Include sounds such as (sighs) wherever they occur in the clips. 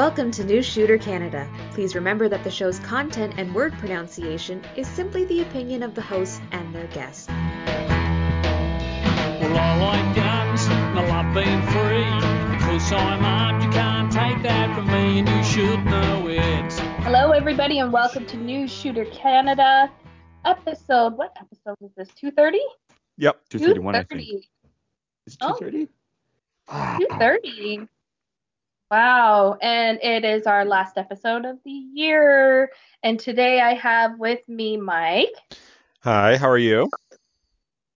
Welcome to New Shooter Canada. Please remember that the show's content and word pronunciation is simply the opinion of the hosts and their guests. Well, I like guns and I love being free. Because I'm armed, you can't take that from me, and you should know it. Hello, everybody, and welcome to New Shooter Canada. Episode, what episode is this? 230? Yep, 231, I think. Is it 230? Oh, 230. Wow, and it is our last episode of the year. And today I have with me Mike. Hi, how are you?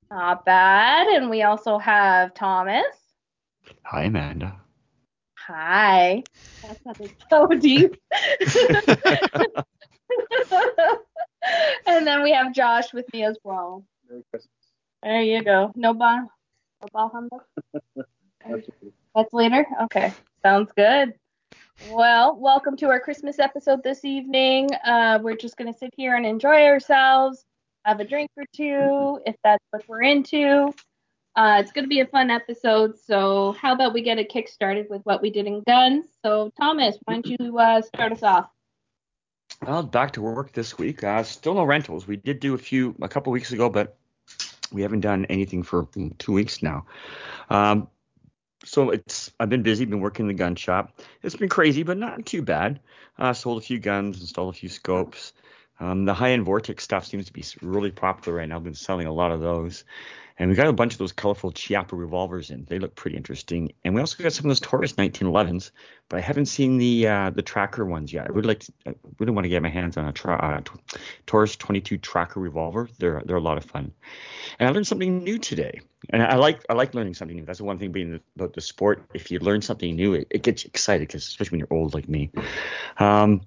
Not bad. And we also have Thomas. Hi, Amanda. Hi. That sounded so (laughs) deep. and then we have Josh with me as well. Merry Christmas. There you go. No bah, no bah humbug. (laughs) That's later? Okay. Sounds good. Well, welcome to our Christmas episode this evening. Uh, we're just going to sit here and enjoy ourselves, have a drink or two, if that's what we're into. Uh, it's going to be a fun episode. So, how about we get a kick started with what we did in guns? So, Thomas, why don't you uh, start us off? Well, back to work this week. Uh, still no rentals. We did do a few a couple weeks ago, but we haven't done anything for two weeks now. Um, so it's I've been busy, been working in the gun shop. It's been crazy, but not too bad. Uh, sold a few guns, installed a few scopes. Um, the high-end Vortex stuff seems to be really popular right now. I've been selling a lot of those. And we got a bunch of those colorful Chiappa revolvers in. They look pretty interesting. And we also got some of those Taurus 1911s, but I haven't seen the uh, the tracker ones yet. I would like to, I really want to get my hands on a tra- uh, Taurus 22 tracker revolver. They're they're a lot of fun. And I learned something new today. And I like I like learning something new. That's the one thing being about the sport. If you learn something new, it, it gets you excited because especially when you're old like me. Um,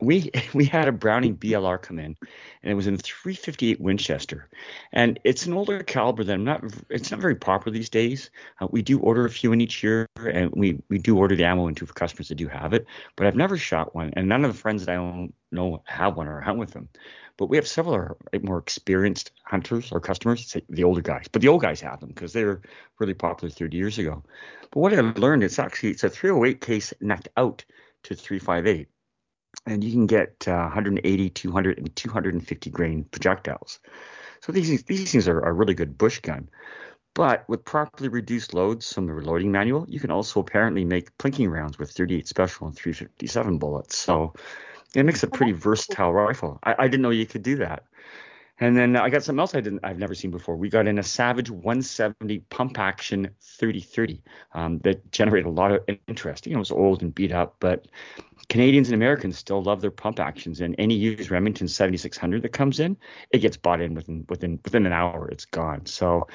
we (laughs) we had a Browning BLR come in, and it was in 358 Winchester, and it's an older caliber than not. It's not very popular these days. Uh, we do order a few in each year, and we we do order the ammo into for customers that do have it. But I've never shot one, and none of the friends that I own know have one or hunt with them. But we have several more experienced hunters or customers, the older guys. But the old guys have them because they were really popular 30 years ago. But what I learned, it's actually it's a 308 case knocked out to 358 and you can get uh, 180, 200, and 250 grain projectiles. So these these things are a really good bush gun. But with properly reduced loads from the reloading manual, you can also apparently make plinking rounds with 38 special and 357 bullets. So it makes a pretty versatile rifle. I, I didn't know you could do that. And then I got something else I didn't I've never seen before. We got in a Savage 170 pump action 3030 um, that generated a lot of interest. You know, it was old and beat up, but Canadians and Americans still love their pump actions. And any used Remington 7600 that comes in, it gets bought in within within within an hour. It's gone. So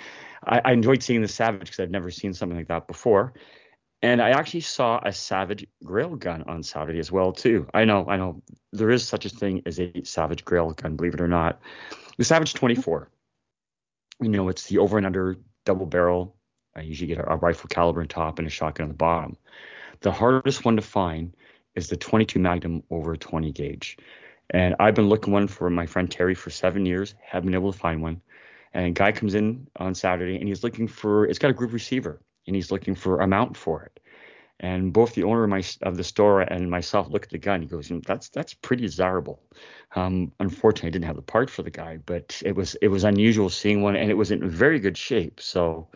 I, I enjoyed seeing the Savage because I'd never seen something like that before. And I actually saw a Savage Grail gun on Saturday as well too. I know, I know, there is such a thing as a Savage Grail gun, believe it or not. The Savage 24. You know, it's the over and under double barrel. I usually get a, a rifle caliber on top and a shotgun on the bottom. The hardest one to find is the 22 Magnum over 20 gauge. And I've been looking one for my friend Terry for seven years, haven't been able to find one. And a guy comes in on Saturday and he's looking for, it's got a grooved receiver and he's looking for a mount for it. And both the owner of, my, of the store and myself look at the gun. He goes, "That's that's pretty desirable." Um, unfortunately, I didn't have the part for the guy, but it was it was unusual seeing one, and it was in very good shape. So,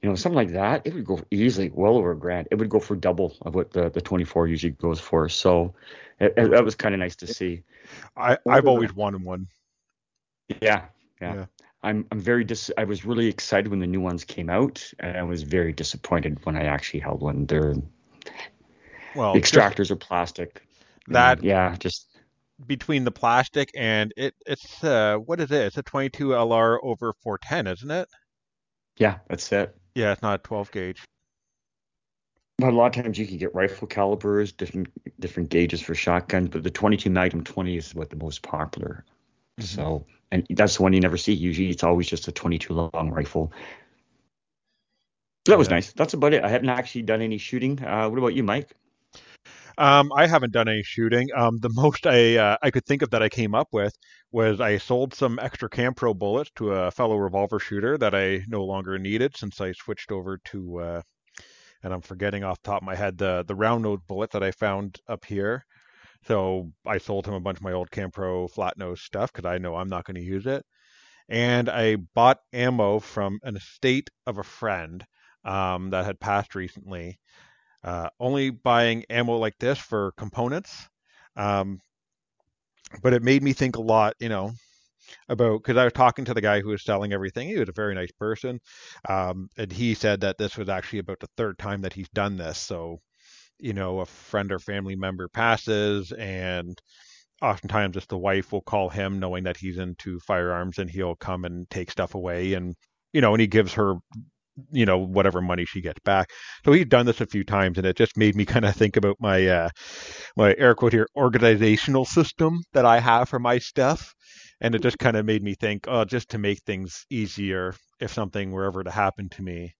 you know, something like that, it would go easily well over a grand. It would go for double of what the, the 24 usually goes for. So, it, it, that was kind of nice to see. I I've always wanted one. Yeah, yeah. yeah. I'm I'm very dis. I was really excited when the new ones came out, and I was very disappointed when I actually held one. They're well, the extractors are plastic. That and, yeah, just between the plastic and it it's uh what is it? It's a 22 LR over 410, isn't it? Yeah, that's it. Yeah, it's not a 12 gauge. But a lot of times you can get rifle calibers, different different gauges for shotguns, but the 22 Magnum 20 is what the most popular. Mm-hmm. So and that's the one you never see. Usually, it's always just a 22 long rifle. that was yeah. nice. That's about it. I haven't actually done any shooting. Uh, what about you, Mike? Um, I haven't done any shooting. Um, the (laughs) most I uh, I could think of that I came up with was I sold some extra Campro bullets to a fellow revolver shooter that I no longer needed since I switched over to uh, and I'm forgetting off the top of my head the the round nose bullet that I found up here. So I sold him a bunch of my old Campro flat nose stuff because I know I'm not going to use it. And I bought ammo from an estate of a friend um, that had passed recently. Uh, only buying ammo like this for components. Um, but it made me think a lot, you know, about because I was talking to the guy who was selling everything. He was a very nice person, um, and he said that this was actually about the third time that he's done this. So, you know, a friend or family member passes, and oftentimes it's the wife will call him, knowing that he's into firearms, and he'll come and take stuff away, and you know, and he gives her you know whatever money she gets back. So he's done this a few times, and it just made me (laughs) kind of think about my uh, my air quote here organizational system that I have for my stuff, and it just kind of made me think, oh, just to make things easier, if something were ever to happen to me,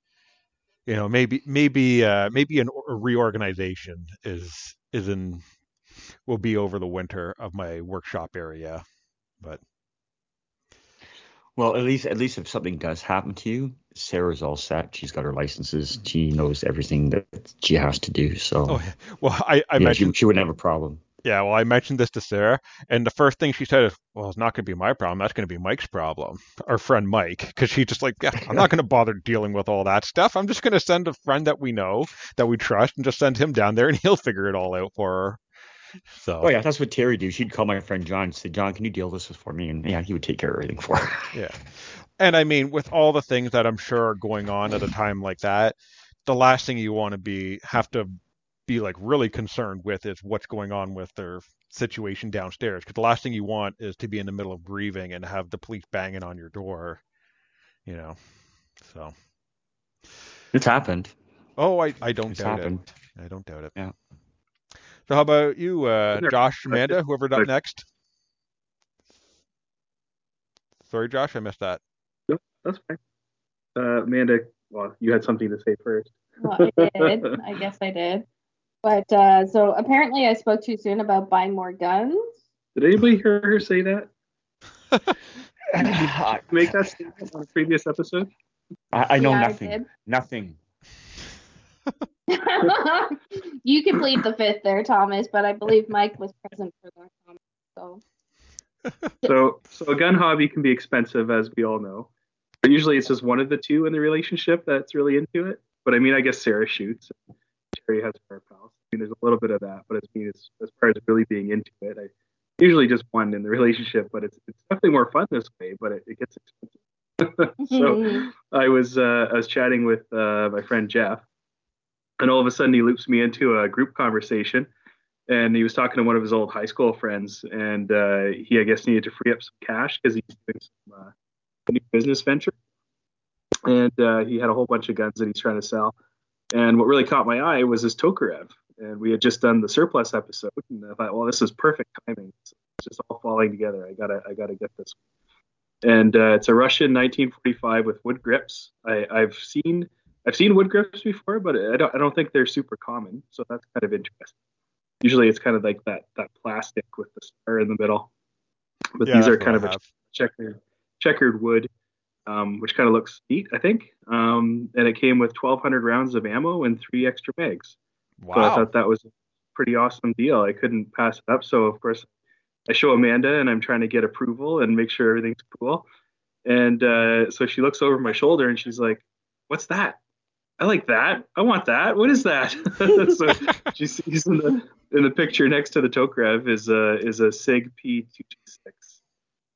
you know, maybe maybe uh, maybe an, a reorganization is is in will be over the winter of my workshop area, but Well, at least at least if something does happen to you, Sarah's all set. She's got her licenses. She knows everything that she has to do. So oh well, I I yeah, mentioned she, she wouldn't have a problem. Yeah, well, I mentioned this to Sarah, and the first thing she said is, "Well, it's not going to be my problem. That's going to be Mike's problem, our friend Mike." Because she's just like, "Yeah, I'm not going to bother dealing with all that stuff. I'm just going to send a friend that we know, that we trust, and just send him down there, and he'll figure it all out for her." So, Oh yeah, that's what Terry do. She'd call my friend John and say, John, can you deal this for me? And yeah, he would take care of everything for her. yeah, and I mean, with all the things that I'm sure are going on at a time like that, the last thing you want to be have to be like really concerned with is what's going on with their situation downstairs because the last thing you want is to be in the middle of grieving and have the police banging on your door you know so It's happened. oh i, I don't It's doubt happened. it i don't doubt it Yeah. so how about you uh josh amanda whoever's up next sorry josh i missed that That's fine. Uh, Amanda, well, you had something to say first. Well, I did. I guess I did. But uh, so apparently I spoke too soon about buying more guns. Did anybody hear her say that? (laughs) I, Make that statement on a previous episode? I know Yeah, nothing. did. Nothing. (laughs) you can plead the fifth there, Thomas, but I believe Mike was present for that comment. So (laughs) So, so a gun hobby can be expensive, as we all know. But usually, it's just one of the two in the relationship that's really into it. But I mean, I guess Sarah shoots. Terry has her pals. I mean, there's a little bit of that, but as me as, as far as really being into it, I usually just one in the relationship. But it's it's definitely more fun this way. But it, it gets expensive. (laughs) so I was uh, I was chatting with uh, my friend Jeff, and all of a sudden he loops me into a group conversation, and he was talking to one of his old high school friends, and uh, he I guess needed to free up some cash because he's doing some uh, new business venture, and uh, he had a whole bunch of guns that he's trying to sell. And what really caught my eye was his Tokarev, and we had just done the surplus episode, and I thought, well, this is perfect timing. It's just all falling together. I gotta I gotta get this and uh, it's a Russian 1945 with wood grips. I, I've seen I've seen wood grips before, but I don't I don't think they're super common, so that's kind of interesting. Usually, it's kind of like that that plastic with the star in the middle, but Yeah, these are kind of a checkered checkered wood, um, which kind of looks neat, I think. Um, and it came with 1,200 rounds of ammo and three extra mags. Wow. So I thought that was a pretty awesome deal. I couldn't pass it up. So of course I show Amanda and I'm trying to get approval and make sure everything's cool. And uh, so she looks over my shoulder and she's like, "What's that? I like that. I want that. What is that?" (laughs) so (laughs) she sees in the in the picture next to the Tokarev is a is a Sig P226.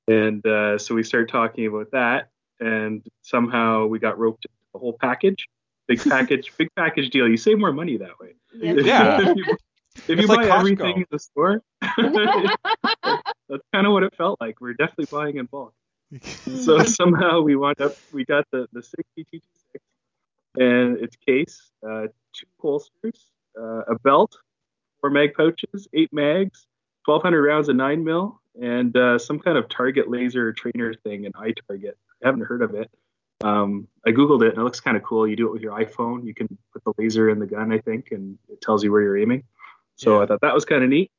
And uh, so we start talking about that, and somehow we got roped into the whole package. Big (laughs) package, big package deal. You save more money that way. yes, If, Yeah. (laughs) if you, if It's you like buy Costco. everything in the store, (laughs) that's kind of what it felt like. We're definitely buying in bulk. So somehow we wound up, we got the the Sig P226 and its case, uh, two holsters, uh, a belt, four mag pouches, eight mags, 1,200 rounds of nine mil, and uh, some kind of target laser trainer thing, an eye target. I haven't heard of it. Um, I googled it and it looks kind of cool. You do it with your iPhone. You can put the laser in the gun, I think, and it tells you where you're aiming. So Yeah. I thought that was kind of neat.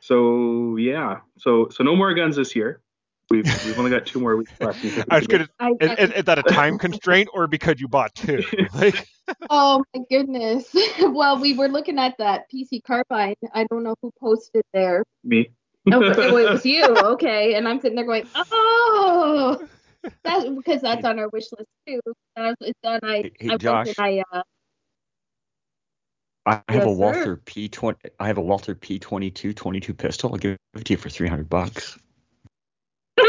So yeah, so so no more guns this year. We've, we've only got two more weeks left. You think we I was gonna. (laughs) I, Is, is, is that a time constraint or because you bought two? (laughs) Like, (laughs) oh my goodness. well, we were looking at that PC Carbine. I don't know who posted there. me? No, oh, it was you. Okay, and I'm sitting there going, oh, that's because that's on our wish list too. And I it's on. I Hey, hey, I Josh. and I uh, I have Yes, a sir. Walther P twenty. I have a Walther P 22 22 pistol. I'll give it to you for three hundred bucks. (laughs)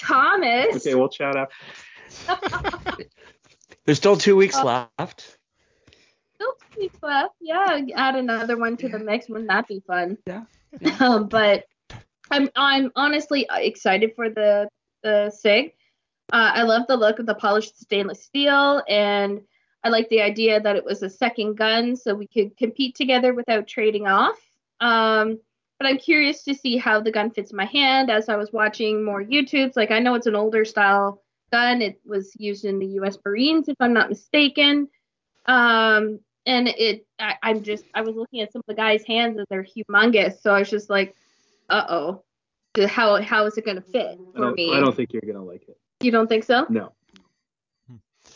Thomas. Okay, we'll chat after. (laughs) There's still two weeks Uh, left. Still two weeks left. Yeah, add another one to the mix. Wouldn't that be fun? Yeah. Um, (laughs) but I'm I'm honestly excited for the the Sig. Uh, I love the look of the polished stainless steel, and I like the idea that it was a second gun, so we could compete together without trading off. Um, but I'm curious to see how the gun fits in my hand. As I was watching more YouTubes, like I know it's an older style gun. It was used in the U.S. Marines, if I'm not mistaken. Um, and it, I, I'm just, I was looking at some of the guys' hands and they're humongous. So I was just like, uh oh, how how is it gonna fit I for don't, me? I don't think you're gonna like it. you don't think so? No.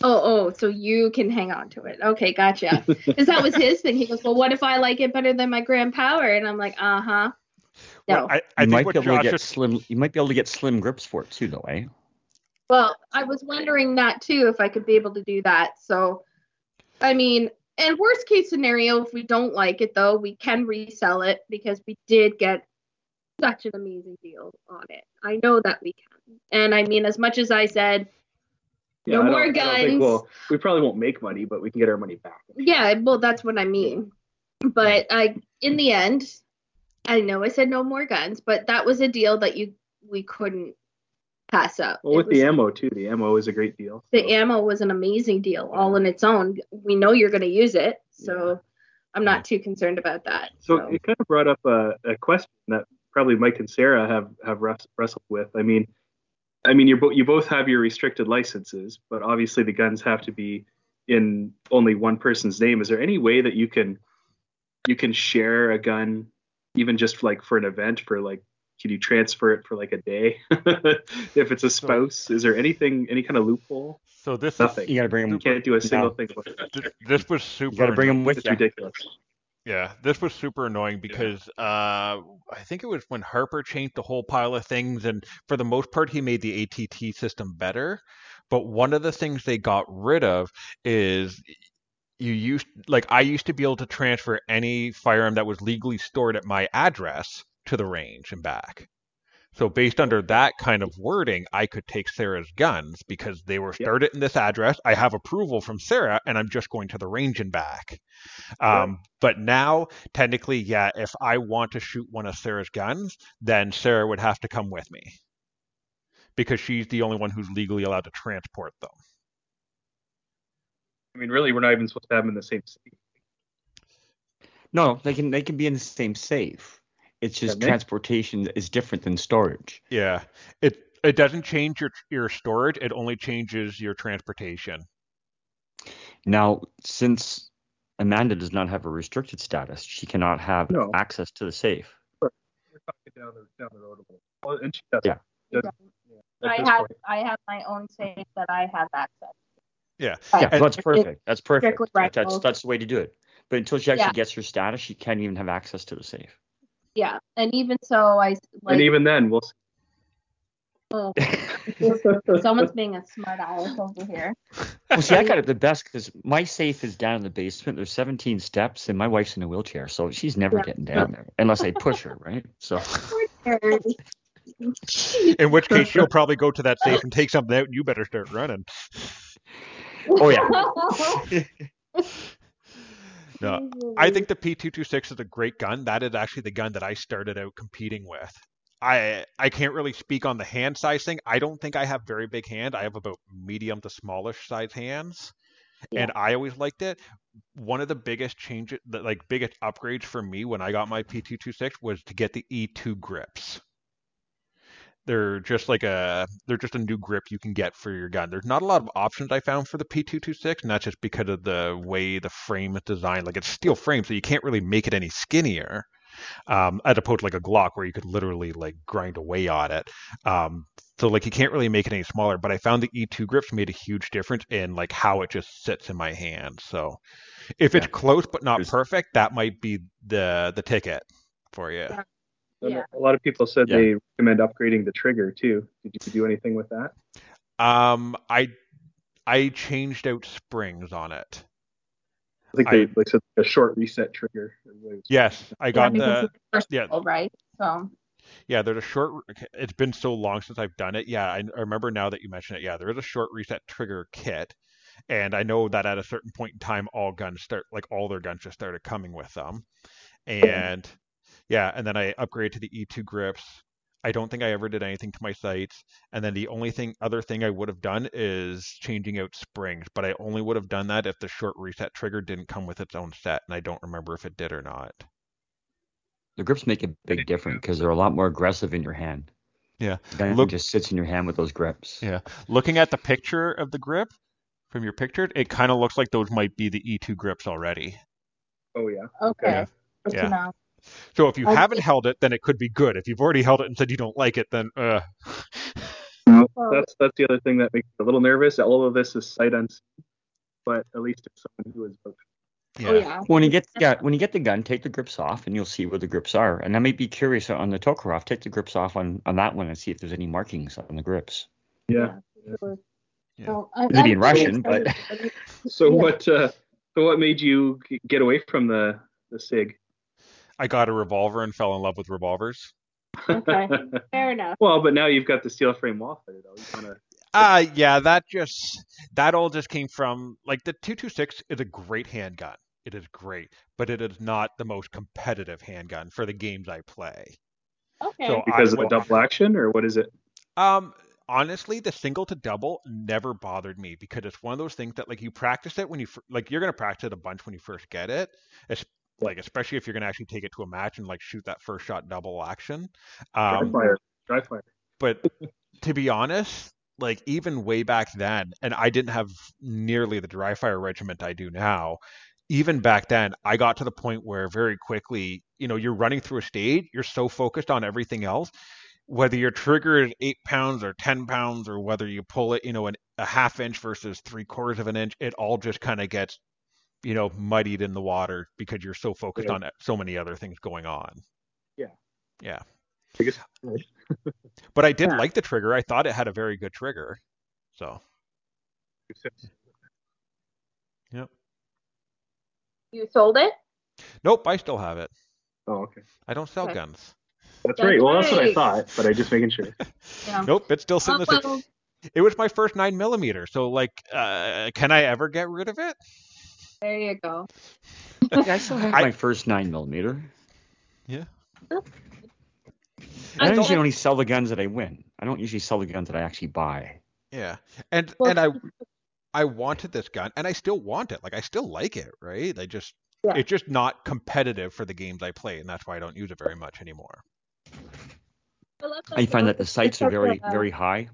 Oh, oh, so you can hang on to it. Okay, gotcha. (laughs) Because that was his thing. He goes, well, what if I like it better than my Grand Power? And I'm like, uh huh. No. Well, I, I you might be able Josh to get is slim. You might be able to get slim grips for it too, though, eh? Well, I was wondering that too, if I could be able to do that. So, I mean, and worst case scenario, if we don't like it though, we can resell it because we did get such an amazing deal on it. I know that we can. And I mean, as much as I said, Yeah, No more I don't think guns. we'll, we probably won't make money, but we can get our money back. yeah, well, that's what I mean. But I, in the end, I know I said no more guns, but that was a deal that you we couldn't pass up. Well, with was- the ammo too. The ammo is a great deal. the so- ammo was an amazing deal all in its own. We know you're going to use it, so I'm not too concerned about that. So So, it kind of brought up a, a question that probably Mike and Sarah have have wrestled with. I mean, I mean, you both you both have your restricted licenses, but obviously the guns have to be in only one person's name. Is there any way that you can you can share a gun, even just like for an event, for like can you transfer it for like a day (laughs) if it's a spouse? Is there anything any kind of loophole? so this is Nothing. You got to bring them. You can't do a single No. thing about it. this was super. You got to bring them with It's you. ridiculous. Yeah, this was super annoying because uh, I think it was when Harper changed the whole pile of things, and for the most part, he made the ATT system better. But one of the things they got rid of is you used, like, I used to be able to transfer any firearm that was legally stored at my address to the range and back. So based under that kind of wording, I could take Sarah's guns because they were Yep. in this address. I have approval from Sarah, and I'm just going to the range and back. Um, But now, technically, yeah, if I want to shoot one of Sarah's guns, then Sarah would have to come with me because she's the only one who's legally allowed to transport them. I mean, really, we're not even supposed to have them in the same city. No, they can they can be in the same safe. It's just Can they? transportation is different than storage. Yeah, it it doesn't change your your storage; it only changes your transportation. Now, since Amanda does not have a restricted status, she cannot have No. access to the safe. We're talking down the down the road a little. Well, and she doesn't. Yeah. Doesn't- yeah, at I this have point. I have my own safe that I have access. Yeah, Yeah, Right. that's perfect. That's perfect. Strictly That- that's rentals. that's the way to do it. But until she actually Yeah. gets her status, she can't even have access to the safe. Yeah, and even so, I like. and even then, we'll. see. oh, (laughs) someone's being a smart aleck over here. Well, see, I (laughs) got it the best because my safe is down in the basement. There's 17 steps, and my wife's in a wheelchair, so she's never Yeah. getting down there unless I push her, right? So (laughs) in which case she'll probably go to that safe and take something out, and you better start running. Oh, yeah. No, I think the P226 is a great gun. That is actually the gun that I started out competing with. I I can't really speak on the hand size thing. I don't think I have very big hand. I have about medium to smallish size hands. And I always liked it. One of the biggest changes, like biggest upgrades for me when I got my P226 was to get the E2 grips. They're just like a they're just a new grip you can get for your gun. There's not a lot of options I found for the P226, and that's just because of the way the frame is designed. Like it's steel frame, so you can't really make it any skinnier. um, as opposed to like a Glock where you could literally like grind away on it. Um, so like you can't really make it any smaller. But I found the E2 grips made a huge difference in like how it just sits in my hand. So if it's close but not There's- perfect, that might be the the ticket for you. Yeah. And Yeah. A lot of people said Yeah. they recommend upgrading the trigger too. Did you do anything with that? Um, I I changed out springs on it. I think I- they like said a short reset trigger. Yes, I got yeah, the because yeah. right? So Yeah, there's a short. It's been so long since I've done it. Yeah, I, I remember now that you mentioned it. Yeah, there is a short reset trigger kit, and I know that at a certain point in time, all guns start like all their guns just started coming with them, and yeah, and then I upgraded to the E2 grips. I don't think I ever did anything to my sights, and then the only thing other thing I would have done is changing out springs, but I only would have done that if the short reset trigger didn't come with its own set, and I don't remember if it did or not. The grips make a big difference because they're a lot more aggressive in your hand. Yeah. The Look- just sits in your hand with those grips. Yeah. Looking at the picture of the grip from your picture, it kind of looks like those might be the E2 grips already. Oh yeah. okay. Yeah. Good to Yeah. Know. So if you Okay. haven't held it, then it could be good. If you've already held it and said you don't like it, then uh, No, that's that's the other thing that makes me a little nervous. All of this is sight unseen, but at least it's someone who is both. yeah. Oh yeah. When you get yeah, when you get the gun, take the grips off, and you'll see where the grips are. And I may be curious on the Tokarev. Take the grips off on, on that one and see if there's any markings on the grips. Yeah. sure. Yeah. So, I- It'd be I'm in Russian, pretty but- So Yeah. what? Uh, so what made you get away from the the Sig? I got a revolver and fell in love with revolvers. Okay. (laughs) Fair enough. well, but now you've got the steel frame wall fighter though. You wanna, Uh yeah, that just that all just came from like the 226 is a great handgun. It is great, but it is not the most competitive handgun for the games I play. Okay. So because I of the double action, or what is it? Um, honestly, the single to double never bothered me because it's one of those things that like you practice it when you fir- like you're gonna practice it a bunch when you first get it. Like especially if you're gonna actually take it to a match and like shoot that first shot double action. Dry Um, fire. Dry fire. but to be honest, like even way back then, and I didn't have nearly the dry fire regiment I do now. Even back then, I got to the point where very quickly, you know, you're running through a stage, you're so focused on everything else, whether your trigger is eight pounds or ten pounds, or whether you pull it, you know, an, a half inch versus three quarters of an inch, it all just kind of gets, you know, muddied in the water because you're so focused Yeah. on so many other things going on. Yeah. Yeah. I (laughs) But I did Yeah. like the trigger. I thought it had a very good trigger. So, yep. You sold it? Nope, I still have it. Oh, okay. I don't sell Okay. guns. That's, That's right. Well, that's what I thought, but I just making sure. (laughs) Yeah. Nope, it's still sitting. Oh, the well, It was my first nine millimeter. So, like, uh, can I ever get rid of it? There you go. (laughs) I still have I- my first nine millimeter. Yeah. I I don't don't- usually only sell the guns that I win. I don't usually sell the guns that I actually buy. Yeah. And Well, and I (laughs) I wanted this gun, and I still want it. Like, I still like it, right? I just Yeah. it's just not competitive for the games I play, and that's why I don't use it very much anymore. Well, I find that the sights are very a- very high.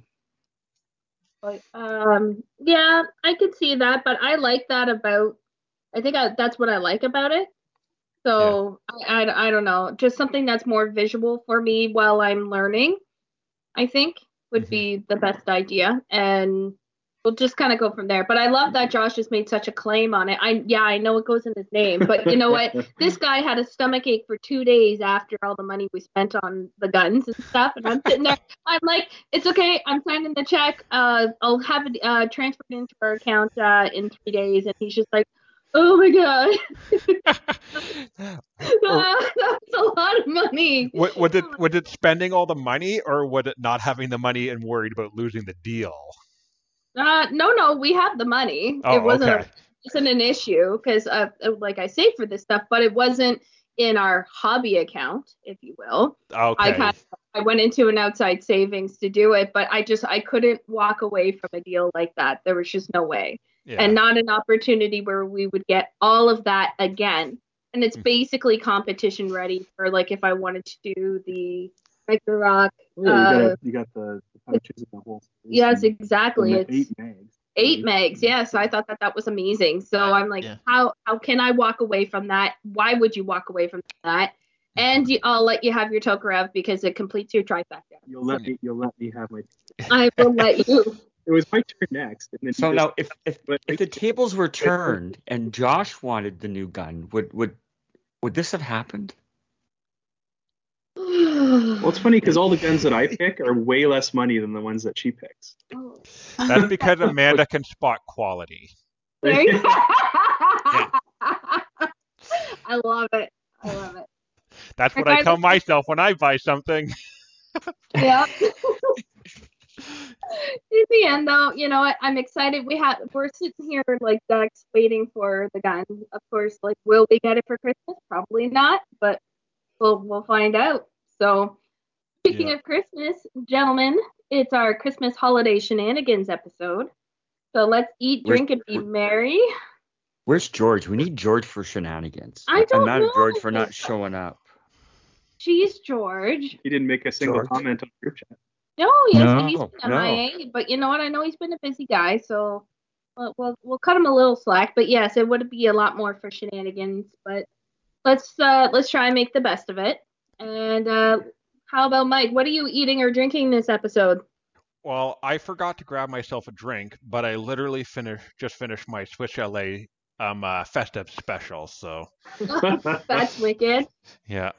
Like, um, yeah, I could see that, but I like that about. I think I, that's what I like about it. So I, I, I don't know, just something that's more visual for me while I'm learning. I think would Mhm. be the best idea, and we'll just kind of go from there. But I love that Josh just made such a claim on it. I yeah, I know it goes in his name, but you know what? (laughs) this guy had a stomach ache for two days after all the money we spent on the guns and stuff. And I'm sitting there, (laughs) I'm like, it's okay. I'm signing the check. Uh, I'll have it uh, transferred into our account uh, in three days. And he's just like, oh my god, (laughs) (laughs) that's a lot of money. Wa- was it was it spending all the money, or was it not having the money and worried about losing the deal? Uh, no, no, we have the money. Oh, it wasn't okay. a, wasn't an issue because uh, like I saved for this stuff, but it wasn't in our hobby account, if you will. I Okay. kind I went into an outside savings to do it, but I just I couldn't walk away from a deal like that. There was just no way. Yeah. And not an opportunity where we would get all of that again. And it's Hmm. basically competition ready for like if I wanted to do the Micro Rock. Yeah, you, Uh, got, you got the, the pouches and the whole. Yes, and exactly. the It's eight mags. eight megs. Yes, I thought that that was amazing. So I'm like, yeah. how how can I walk away from that? Why would you walk away from that? And you, I'll let you have your Tokarev because it completes your trifecta. You'll let me. You'll let me have my. I will let you. It was my turn next, and then So now, just- if if, (laughs) but- if the tables were (laughs) turned and Josh wanted the new gun, would would would this have happened? (sighs) well, it's funny because all the guns that I pick are way less money than the ones that she picks. That's because Amanda can spot quality. There (laughs) you I love it. I love it. That's what Okay, I tell myself when I buy something. Yeah. In the end, though, you know what? I'm excited. We have we're sitting here like ducks, waiting for the gun. Of course, like will we get it for Christmas? Probably not, but we'll we'll find out. So, speaking Yeah. of Christmas, gentlemen, it's our Christmas holiday shenanigans episode. So let's eat, Where's- drink, and be merry. Where's George? We need George for shenanigans. I don't I'm mad at George for not showing up. Jeez, George. He didn't make a single George. comment on the group chat. No, yes, No, he's been no. MIA, but you know what? I know he's been a busy guy, so we'll, we'll we'll cut him a little slack. But yes, it would be a lot more for shenanigans. But let's uh let's try and make the best of it. And uh how about Mike? What are you eating or drinking this episode? Well, I forgot to grab myself a drink, but I literally finished just finished my Swiss Chalet um uh, festive special. So (laughs) That's wicked. yeah,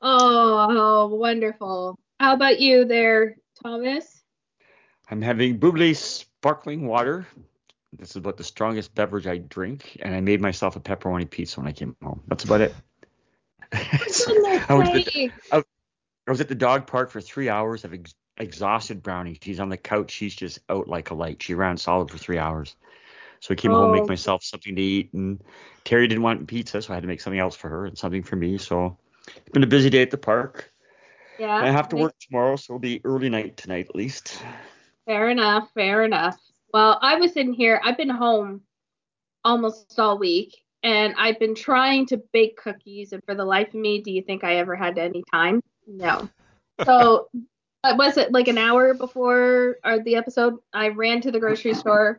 Oh, wonderful. How about you there, Thomas? I'm having Bubly sparkling water. This is about the strongest beverage I drink, and I made myself a pepperoni pizza when I came home. That's about it. (laughs) I, was at the. I was at the dog park for three hours. I've ex- exhausted Brownie. She's on the couch. She's just out like a light. She ran solid for three hours. So I came home, Oh. make myself something to eat, and Terry didn't want pizza, so I had to make something else for her and something for me. So it's been a busy day at the park. Yeah. I have to work tomorrow, so it'll be early night tonight at least. Fair enough. Fair enough. Well, I was in here. I've been home almost all week, and I've been trying to bake cookies. And for the life of me, do you think I ever had any time? No. (laughs) So, was it like an hour before uh, the episode? I ran to the grocery store,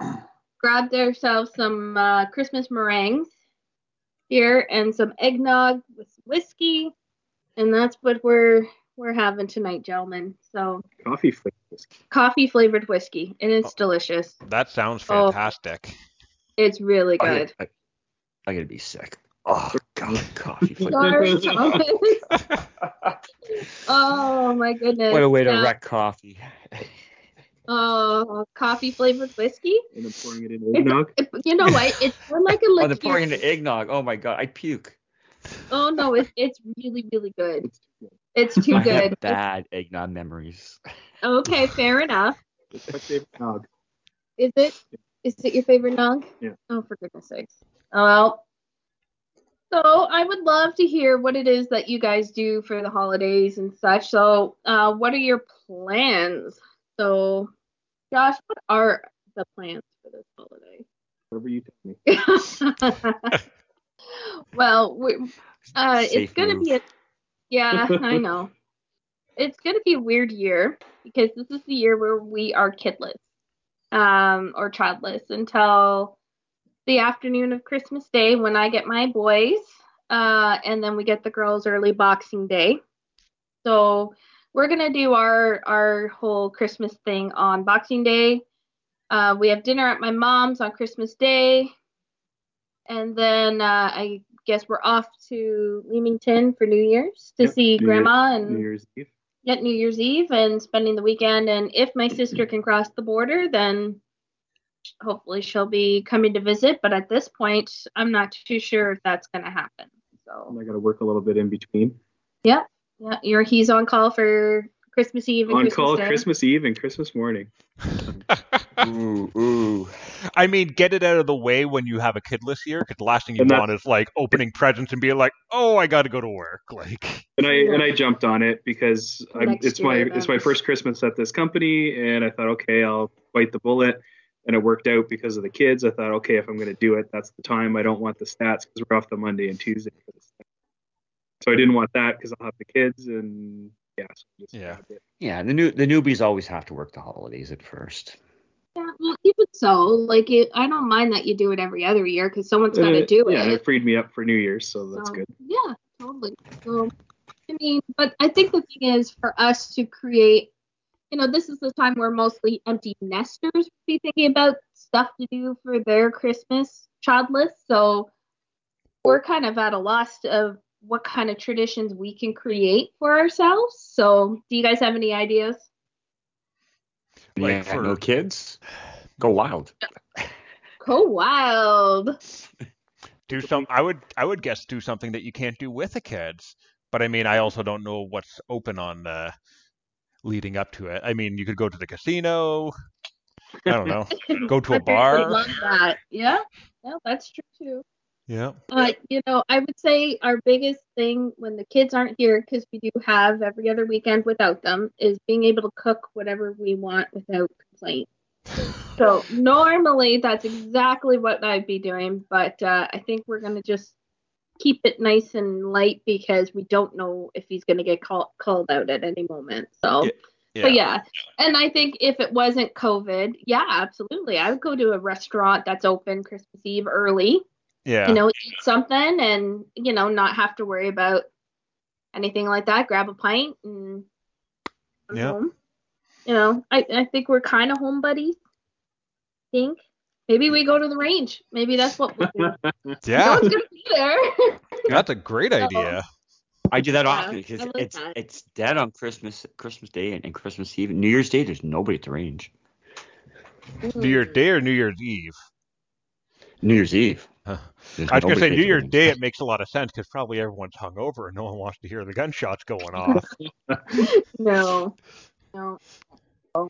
grabbed ourselves some uh, Christmas meringues here, and some eggnog with whiskey, and that's what we're we're having tonight, gentlemen. So Coffee flavors. coffee flavored whiskey, and it's Oh. delicious. that sounds Oh. fantastic. It's really good. gotta, I, I gotta be sick. Oh God, coffee. (laughs) flavor. Sorry, Thomas. (laughs) (laughs) oh my goodness. what a way to Yeah. wreck coffee. Oh, coffee flavored whiskey. And then pouring it in eggnog. It- you know what? It's more like a Oh, liqueur. they're pouring into eggnog. Oh my God, I puke. Oh no, it's it's really really good. It's too (laughs) good. I good. have bad eggnog memories. Okay, (laughs) fair enough. It's my favorite nog. Is it? Is it your favorite nog? Yeah. Oh, for goodness sakes. Oh, well. So I would love to hear what it is that you guys do for the holidays and such. So, uh, what are your plans? So, Josh, what are the plans for this holiday? Whatever you tell me. (laughs) well, we, uh, it's gonna be a yeah, (laughs) I know. It's gonna be a weird year because this is the year where we are kidless, um, or childless until the afternoon of Christmas Day when I get my boys, uh, and then we get the girls early Boxing Day. So we're gonna do our our whole Christmas thing on Boxing Day. Uh, we have dinner at my mom's on Christmas Day, and then uh, I guess we're off to Leamington for New Year's to Yep, see New Year- Grandma and New Year's Eve. get New Year's Eve and spending the weekend. And if my sister can cross the border, then hopefully she'll be coming to visit. But at this point, I'm not too sure if that's going to happen. So And I got to work a little bit in between. yeah, you're he's on call for Christmas Eve and On Christmas call Day. Christmas Eve and Christmas morning. (laughs) Ooh, ooh. I mean, get it out of the way when you have a kidless year, because the last thing you And want is like opening presents and being like, "Oh, I got to go to work." Like, And I and I jumped on it because I'm, it's my year, it's my first Christmas at this company, and I thought, okay, I'll bite the bullet. And it worked out because of the kids. I thought, okay, if I'm going to do it, that's the time. I don't want the stats because we're off the Monday and Tuesday for the stats. So I didn't want that because I'll have the kids, and yeah, so just Yeah. Yeah, the new the newbies always have to work the holidays at first. Yeah, well, even so, like it, I don't mind that you do it every other year because someone's got to Uh, do yeah, it. it freed me up for New Year's, so that's So, good. Yeah, totally. So I mean, but I think the thing is for us to create, you know, this is the time where mostly empty nesters would be thinking about stuff to do for their Christmas childless. So we're kind of at a loss of what kind of traditions we can create for ourselves. So, do you guys have any ideas? Yeah, for- no kids. Go wild. Go wild. (laughs) do some I would I would guess do something that you can't do with the kids. But I mean I also don't know what's open on uh leading up to it. I mean you could go to the casino. I don't know. (laughs) Go to a My parents would bar. Love that. Yeah. Yeah, that's true too. Yeah. Uh, you know, I would say our biggest thing when the kids aren't here, because we do have every other weekend without them, is being able to cook whatever we want without complaint. So normally that's exactly what I'd be doing, but uh, I think we're gonna just keep it nice and light because we don't know if he's gonna get call- called out at any moment. So. Yeah. But yeah, and I think if it wasn't COVID, yeah, absolutely, I would go to a restaurant that's open Christmas Eve early Yeah. you know, eat something and, you know, not have to worry about anything like that. Grab a pint and come Yeah. home. You know, I, I think we're kind of home buddies. think. Maybe we go to the range. Maybe that's what we'll do. No (laughs) yeah. one's going to be there. (laughs) That's a great idea. I do that Yeah, often because I like it's that. it's dead on Christmas Christmas Day and, and Christmas Eve. New Year's Day, there's nobody at the range. New Year's mm. Day or New Year's Eve? New Year's Eve. Huh. I was gonna say New Year's. Day. It makes a lot of sense because probably everyone's hungover and no one wants to hear the gunshots going (laughs) off. No. No. How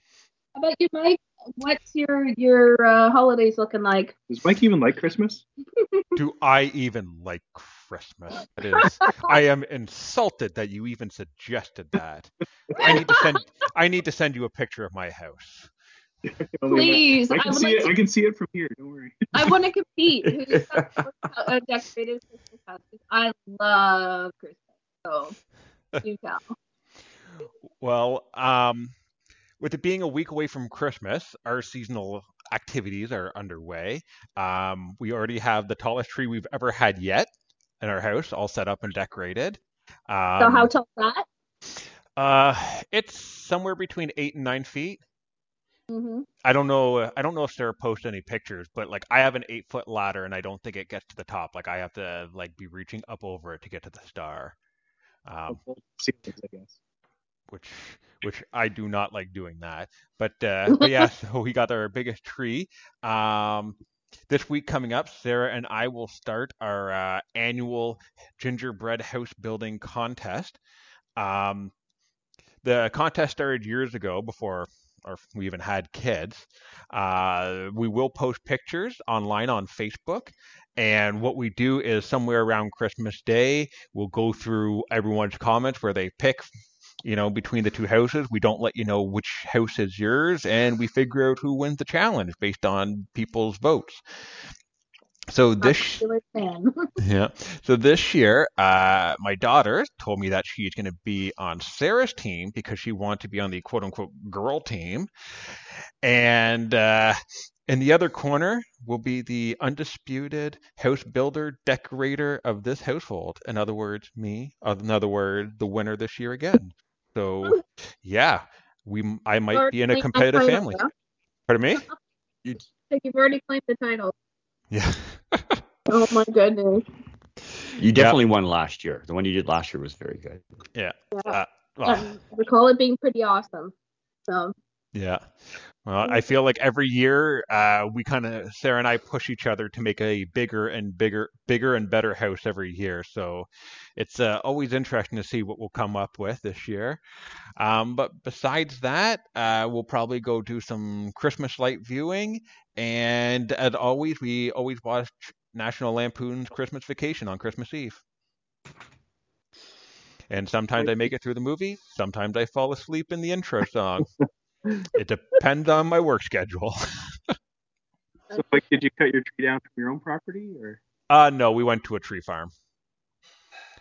about you, Mike? What's your your uh, holidays looking like? Does Mike even like Christmas? (laughs) Do I even like Christmas? It is. I am insulted that you even suggested that. I need to send. I need to send you a picture of my house. (laughs) Please, I I can would see like it. to- I can see it from here. Don't worry. I want to compete. (laughs) Who's a decorated Christmas house? 'Cause I love Christmas. So you tell. (laughs) Well, um, with it being a week away from Christmas, our seasonal activities are underway. Um, we already have the tallest tree we've ever had yet in our house, all set up and decorated. Um, So how tall is that? uh, it's somewhere between eight and nine feet. Hmm I don't know. I don't know if Sarah posted any pictures, but like I have an eight foot ladder, and I don't think it gets to the top. Like I have to like be reaching up over it to get to the star, um, I guess. which which I do not like doing that. But uh, but yeah, (laughs) so we got our biggest tree. Um, this week coming up, Sarah and I will start our uh, annual gingerbread house building contest. Um, the contest started years ago before or we even had kids. Uh, we will post pictures online on Facebook. And what we do is somewhere around Christmas Day, we'll go through everyone's comments where they pick, you know, between the two houses. We don't let you know which house is yours, and we figure out who wins the challenge based on people's votes. So this (laughs) (laughs) yeah. So this year, uh, my daughter told me that she's going to be on Sarah's team because she wanted to be on the quote unquote girl team. And uh, in the other corner will be the undisputed house builder, decorator of this household. In other words, me. In other words, the winner this year again. So, (laughs) yeah, we I might be in a competitive family. Pardon me? You, So you've already claimed the title. Yeah. (laughs) Oh my goodness. you definitely won last year. The one you did last year was very good. Yeah. Yeah. Uh, well, Um, recall it being pretty awesome. So Yeah. Well, I feel like every year uh, we kind of Sarah and I push each other to make a bigger and bigger, bigger and better house every year. So it's uh, always interesting to see what we'll come up with this year. Um, but besides that, uh, we'll probably go do some Christmas light viewing, and as always, we always watch National Lampoon's Christmas Vacation on Christmas Eve. And sometimes I make it through the movie. Sometimes I fall asleep in the intro song. (laughs) (laughs) it depends on my work schedule. (laughs) So, like, did you cut your tree down from your own property, or Uh, no, we went to a tree farm.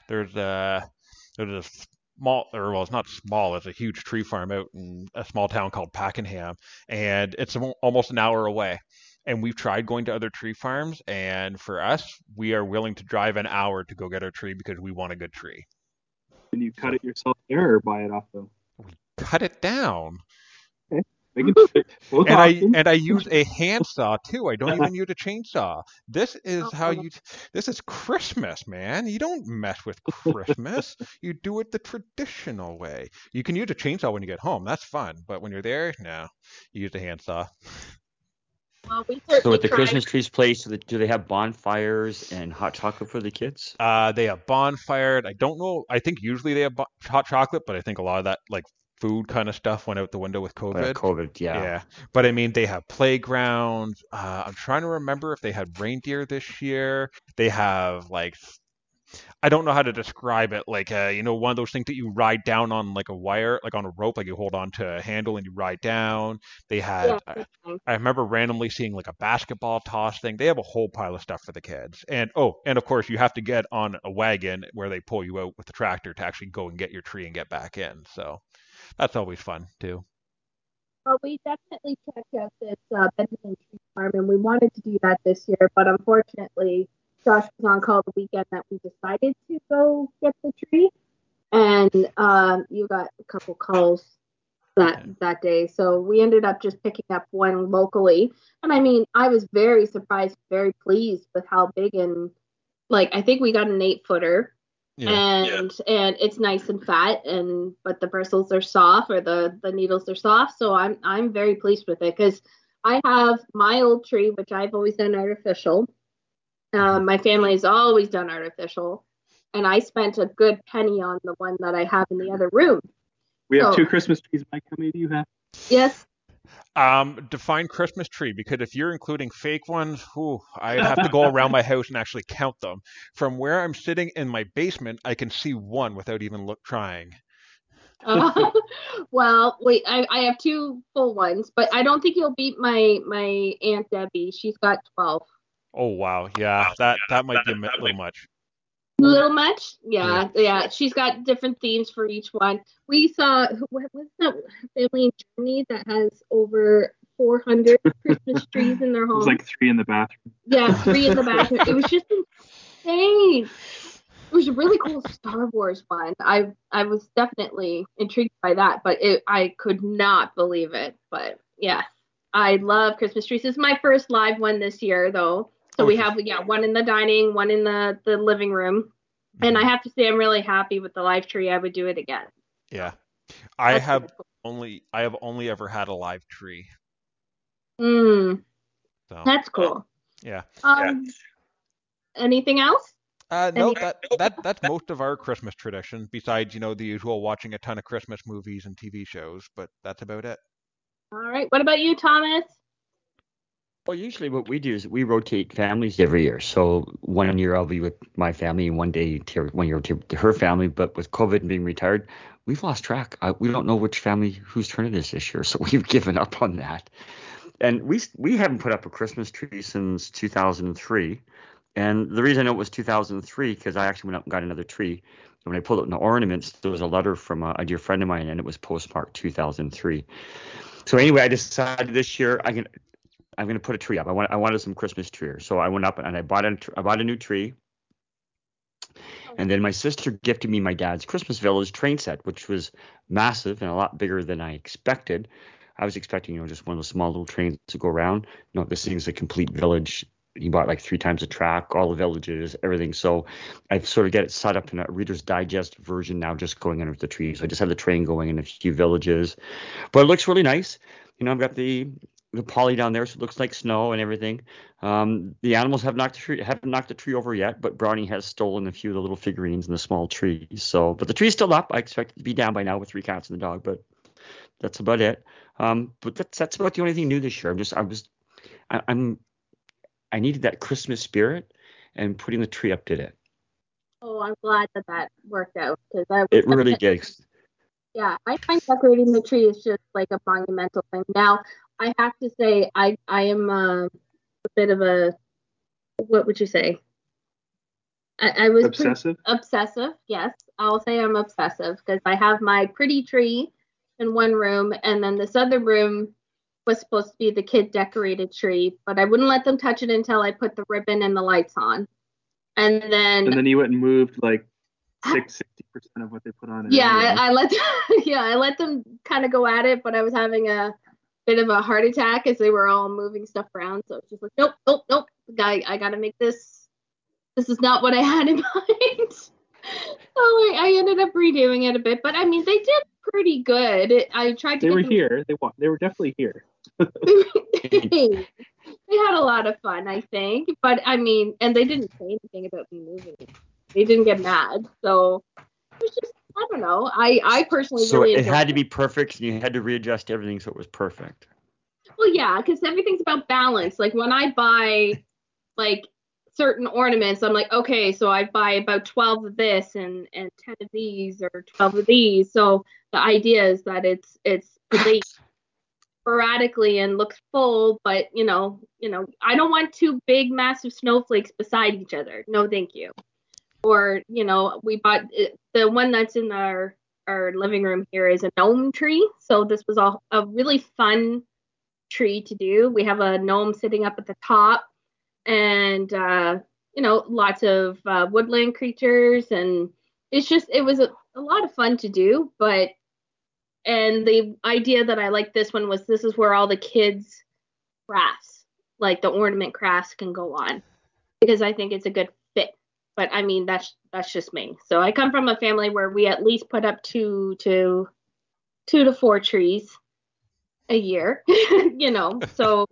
There's a there's a small, or well, it's not small. It's a huge tree farm out in a small town called Pakenham, and it's almost an hour away. And we've tried going to other tree farms, and for us, we are willing to drive an hour to go get our tree because we want a good tree. And you cut it yourself there or buy it off the? Cut it down. They can fit And I options. and I use a handsaw too. I don't even use a chainsaw. This is how you. This is Christmas, man. You don't mess with Christmas. you do it the traditional way. You can use a chainsaw when you get home. That's fun. But when you're there, no, you use a handsaw. Well, we So certainly at the tried. Christmas trees place, do they- do they have bonfires and hot chocolate for the kids? Uh, they have bonfire. I don't know. I think usually they have bo- hot chocolate, but I think a lot of that like food kind of stuff went out the window with Uh, COVID. COVID, yeah. Yeah, but I mean, they have playgrounds. Uh, I'm trying to remember if they had reindeer this year. They have like, I don't know how to describe it. Like, uh, you know, one of those things that you ride down on like a wire, like on a rope, like you hold on to a handle and you ride down. They had, Yeah, I. I remember randomly seeing like a basketball toss thing. They have a whole pile of stuff for the kids. And oh, and of course, you have to get on a wagon where they pull you out with the tractor to actually go and get your tree and get back in. So that's always fun too. Well, we definitely checked out this uh, Benjamin Tree Farm, and we wanted to do that this year, but unfortunately, Josh was on call the weekend that we decided to go get the tree, and um, you got a couple calls that that day, so we ended up just picking up one locally. And I mean, I was very surprised, very pleased with how big and like I think we got an eight footer Yeah. and and it's nice and fat and but the bristles are soft or the the needles are soft so i'm i'm very pleased with it because i have my old tree which i've always done artificial um, my family has always done artificial and i spent a good penny on the one that i have in the other room we have so- two Christmas trees. Mike, how many do you have? yes Um, define Christmas tree because if you're including fake ones, whew, I'd have to go around my house and actually count them. From where I'm sitting in my basement, I can see one without even look trying. Uh, (laughs) well wait I, I have two full ones but i don't think you'll beat my my aunt debbie she's got 12 Oh wow, yeah, that that might be a mi- little much. Little much? Yeah, yeah. she's got different themes for each one. We saw what was that family in germany that has over 400 (laughs) christmas trees in their home There's like three in the bathroom. yeah three in the (laughs) bathroom. It was just insane. It was a really cool star wars one. I i was definitely intrigued by that but it i could not believe it. But yes, i love christmas trees. This is my first live one this year though so we have yeah one in the dining one in the the living room and I have to say, I'm really happy with the live tree. I would do it again. Yeah, I That's have really only I have only ever had a live tree. cool. Mm, So that's cool. yeah. Um, anything else? Uh, no, that that that's most of our Christmas tradition. Besides, you know, the usual watching a ton of Christmas movies and TV shows, but that's about it. All right. What about you, Thomas? Well, usually what we do is we rotate families every year. So one year I'll be with my family, and one day one year to her family. But with COVID and being retired, we've lost track. We don't know which family whose turn it is this year, so (laughs) we've given up on that. And we we haven't put up a Christmas tree since 2003. And the reason I know it was 2003 because I actually went out and got another tree. And when I pulled out the ornaments, there was a letter from a, a dear friend of mine, and it was postmarked 2003. So anyway, I decided this year I can I'm gonna put a tree up. I want I wanted some Christmas tree. So I went up and I bought a I bought a new tree. Oh. And then my sister gifted me my dad's Christmas Village train set, which was massive and a lot bigger than I expected. I was expecting, you know, just one of those small little trains to go around. No, this thing's a complete village. He bought like three times the track, all the villages, everything. So I've sort of got it set up in a Reader's Digest version now, just going under the tree. So I just have the train going in a few villages, but it looks really nice. You know, I've got the the poly down there, so it looks like snow and everything. Um, the animals have knocked the tree, haven't knocked the tree over yet, but Brownie has stolen a few of the little figurines and the small trees. So, but the tree's still up. I expect it to be down by now with three cats and the dog, but that's about it. Um, but that's that's about the only thing new this year. I'm just I was I, I'm I needed that Christmas spirit, and putting the tree up did it. Oh, I'm glad that that worked out because I It really did. Yeah, I find decorating the tree is just like a monumental thing. Now, I have to say, I I am uh, a bit of a what would you say? I, I was Obsessive. obsessive. Yes, I'll say I'm obsessive because I have my pretty tree in one room, and then this other room was supposed to be the kid decorated tree, but I wouldn't let them touch it until I put the ribbon and the lights on. And then, And then you went and moved like six sixty percent of what they put on. It Yeah. I, I let (laughs) yeah I let them kind of go at it, but I was having a bit of a heart attack as they were all moving stuff around. So it's just like, nope, nope, nope. Guy, I gotta make this. This is not what I (laughs) had in mind. (laughs) so I, I ended up redoing it a bit, but I mean they did pretty good. I tried to. they were them- here. They wa- they were definitely here. they had a lot of fun, I think. But I mean, and they didn't say anything about me moving. They didn't get mad, so it was just I don't know. I I personally So really it had to be perfect, and you had to readjust everything so it was perfect. Well, yeah, because everything's about balance. Like when I buy like certain ornaments, I'm like, okay, so I buy about 12 of this and and 10 of these or 12 of these. So the idea is that it's it's placed (coughs) sporadically and looks full, but you know, you know, I don't want two big massive snowflakes beside each other. No, thank you. Or you know, we bought it- the one that's in our our living room here is a gnome tree. So this was all a really fun tree to do. We have a gnome sitting up at the top, and uh, you know, lots of uh, woodland creatures, and it's just it was a, a lot of fun to do. But and the idea that I like this one was this is where all the kids crafts, like the ornament crafts, can go on because I think it's a good. But I mean, that's that's just me. So I come from a family where we at least put up two to two to four trees a year, (laughs) you know. (laughs) So,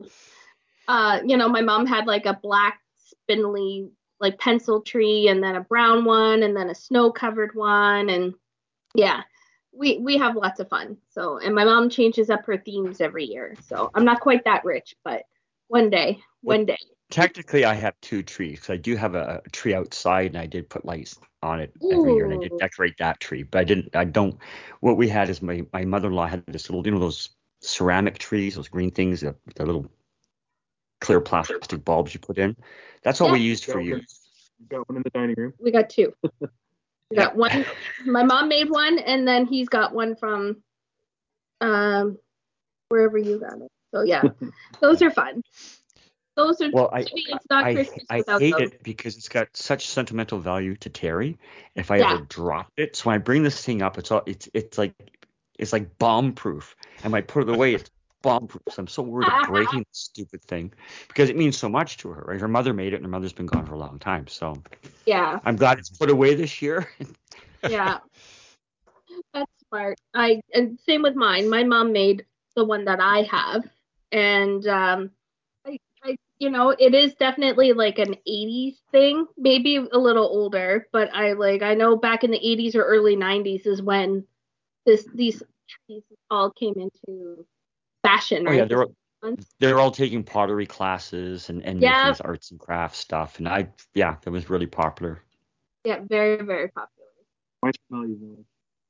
uh, you know, my mom had like a black spindly like pencil tree, and then a brown one, and then a snow covered one, and yeah, we we have lots of fun. So, and my mom changes up her themes every year. So I'm not quite that rich, but one day, one day. Technically, I have two trees 'cause I do have a, a tree outside, and I did put lights on it every year, and I did Ooh. decorate that tree. But I didn't. I don't. What we had is my my mother-in-law had this little, you know, those ceramic trees, those green things, the, the little clear plastic bulbs you put in. That's all we used for Got one- Got one in the dining room. We got two. We Yeah. got one. My mom made one, and then he's got one from um wherever you got it. So yeah, (laughs) those are fun. Those are. Well, I to me, it's not I, Christmas I without hate those. it because it's got such sentimental value to Terry. If I Yeah. ever drop it, so when I bring this thing up, it's all it's it's like it's like bomb proof. And when I put it away, it's bomb proof. I'm so worried of (laughs) breaking the stupid thing because it means so much to her. Right? Her mother made it, and her mother's been gone for a long time. So Yeah, I'm glad it's put away this year. (laughs) yeah. That's smart. I and same with mine. My mom made the one that I have, and um, I, I, you know, it is definitely like an '80s thing, maybe a little older, but I like I know back in the '80s or early '90s is when this these trees all came into fashion, Oh right? yeah, they're they're all taking pottery classes and and Yeah. making this arts and crafts stuff. And I yeah, that was really popular. Yeah, very very popular. Much value village.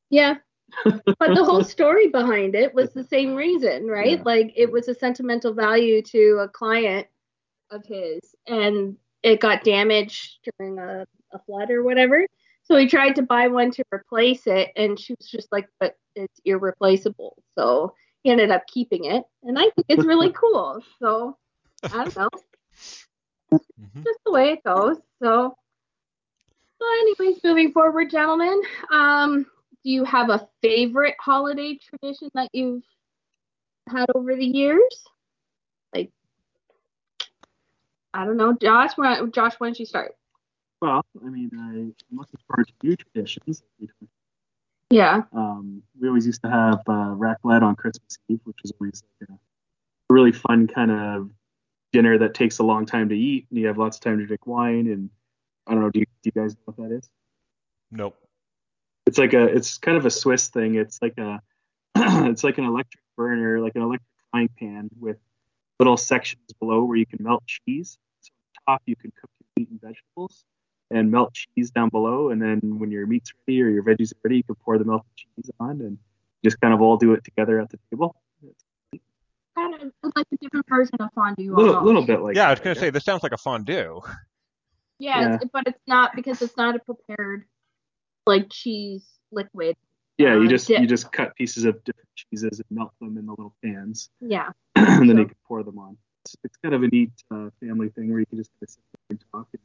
Yeah. (laughs) but the whole story behind it was the same reason, right? Yeah. Like it was a sentimental value to a client of his and it got damaged during a, a flood or whatever. So he tried to buy one to replace it and she was just like, but it's irreplaceable. So he ended up keeping it. And I think it's really (laughs) cool. So I don't know. Mhm. Just the way it goes. So so anyways, moving forward, gentlemen, um, do you have a favorite holiday tradition that you've had over the years? Like, I don't know, Josh. Why, Josh, why don't you start? Well, I mean, I, I'm looking forward to new traditions. Yeah. Um, we always used to have uh, raclette on Christmas Eve, which is always like a really fun kind of dinner that takes a long time to eat, and you have lots of time to drink wine. And I don't know, do you, do you guys know what that is? Nope. It's like a, it's kind of a Swiss thing. It's like a, (clears throat) it's like an electric burner, like an electric frying pan with little sections below where you can melt cheese. So on top you can cook your meat and vegetables, and melt cheese down below. And then when your meat's ready or your veggies are ready, you can pour the melted cheese on and just kind of all do it together at the table. It's Kind of like a different version of fondue. a little, little bit like yeah, I was gonna guess. say this sounds like a fondue. Yeah, It's, but it's not because it's not a prepared like cheese liquid. Yeah, you uh, just dip. you just cut pieces of different cheeses and melt them in the little pans, (clears throat) Yeah. and then you can pour them on. It's, it's kind of a neat uh, family thing where you can just kind of sit there and talk and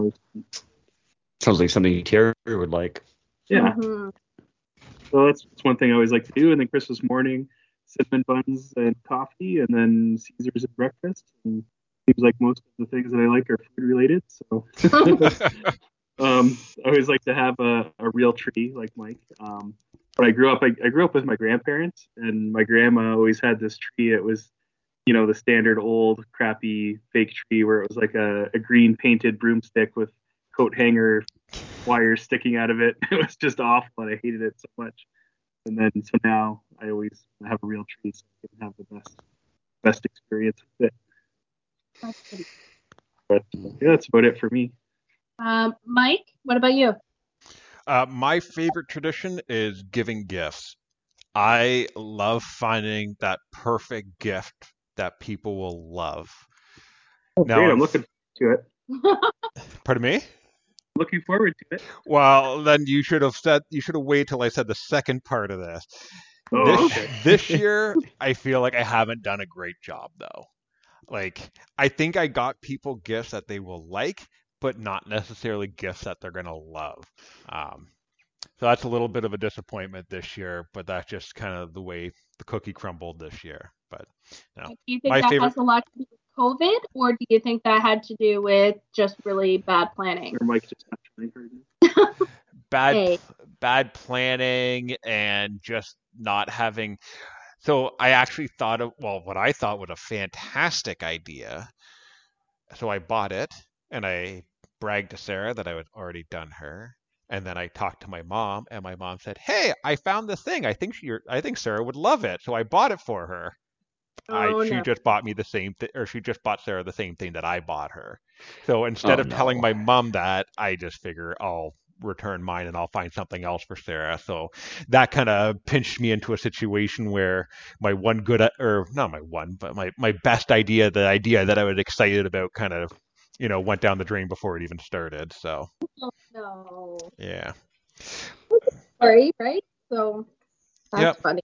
drink. Sounds like something Terry would like. Yeah. Mhm. So that's, that's one thing I always like to do. And then Christmas morning, cinnamon buns and coffee, and then Caesars at breakfast. And seems like most of the things that I like are food related. So (laughs) (laughs) um, I always like to have a, a real tree like Mike. Um, when I grew up, I, I grew up with my grandparents, and my grandma always had this tree. It was, you know, the standard old crappy fake tree where it was like a, a green painted broomstick with coat hanger wires sticking out of it. (laughs) It was just awful, and I hated it so much. And then so now I always have a real tree so I can have the best best experience with it. That's But yeah, that's about it for me. Um, Mike, what about you? Uh, my favorite tradition is giving gifts. I love finding that perfect gift that people will love. Now, Great, I'm looking to it. (laughs) Pardon me? Looking forward to it. Well, then you should have said you should have waited till I said the second part of this. Oh, this okay. (laughs) this (laughs) year, I feel like I haven't done a great job though. Like I think I got people gifts that they will like, but not necessarily gifts that they're gonna love. Um, so that's a little bit of a disappointment this year, but that's just kind of the way the cookie crumbled this year. But no, Do you think My that favorite- has a lot to do with COVID, or do you think that had to do with just really bad planning? Or Mike just naturally heard (laughs) bad Hey. bad planning and just not having so i actually thought of well what i thought was a fantastic idea so i bought it and i bragged to sarah that i had already done her and then i talked to my mom and my mom said hey i found this thing i think she i think sarah would love it so i bought it for her Oh, I, she no. just bought me the same thing, or she just bought Sarah the same thing that I bought her. So instead Oh, of telling my mom that, I just figure I'll return mine and I'll find something else for Sarah. So that kind of pinched me into a situation where my one good, or not my one, but my, my best idea, the idea that I was excited about kind of, you know, went down the drain before it even started. So Oh, no. yeah. Sorry, right? So that's Yep. funny.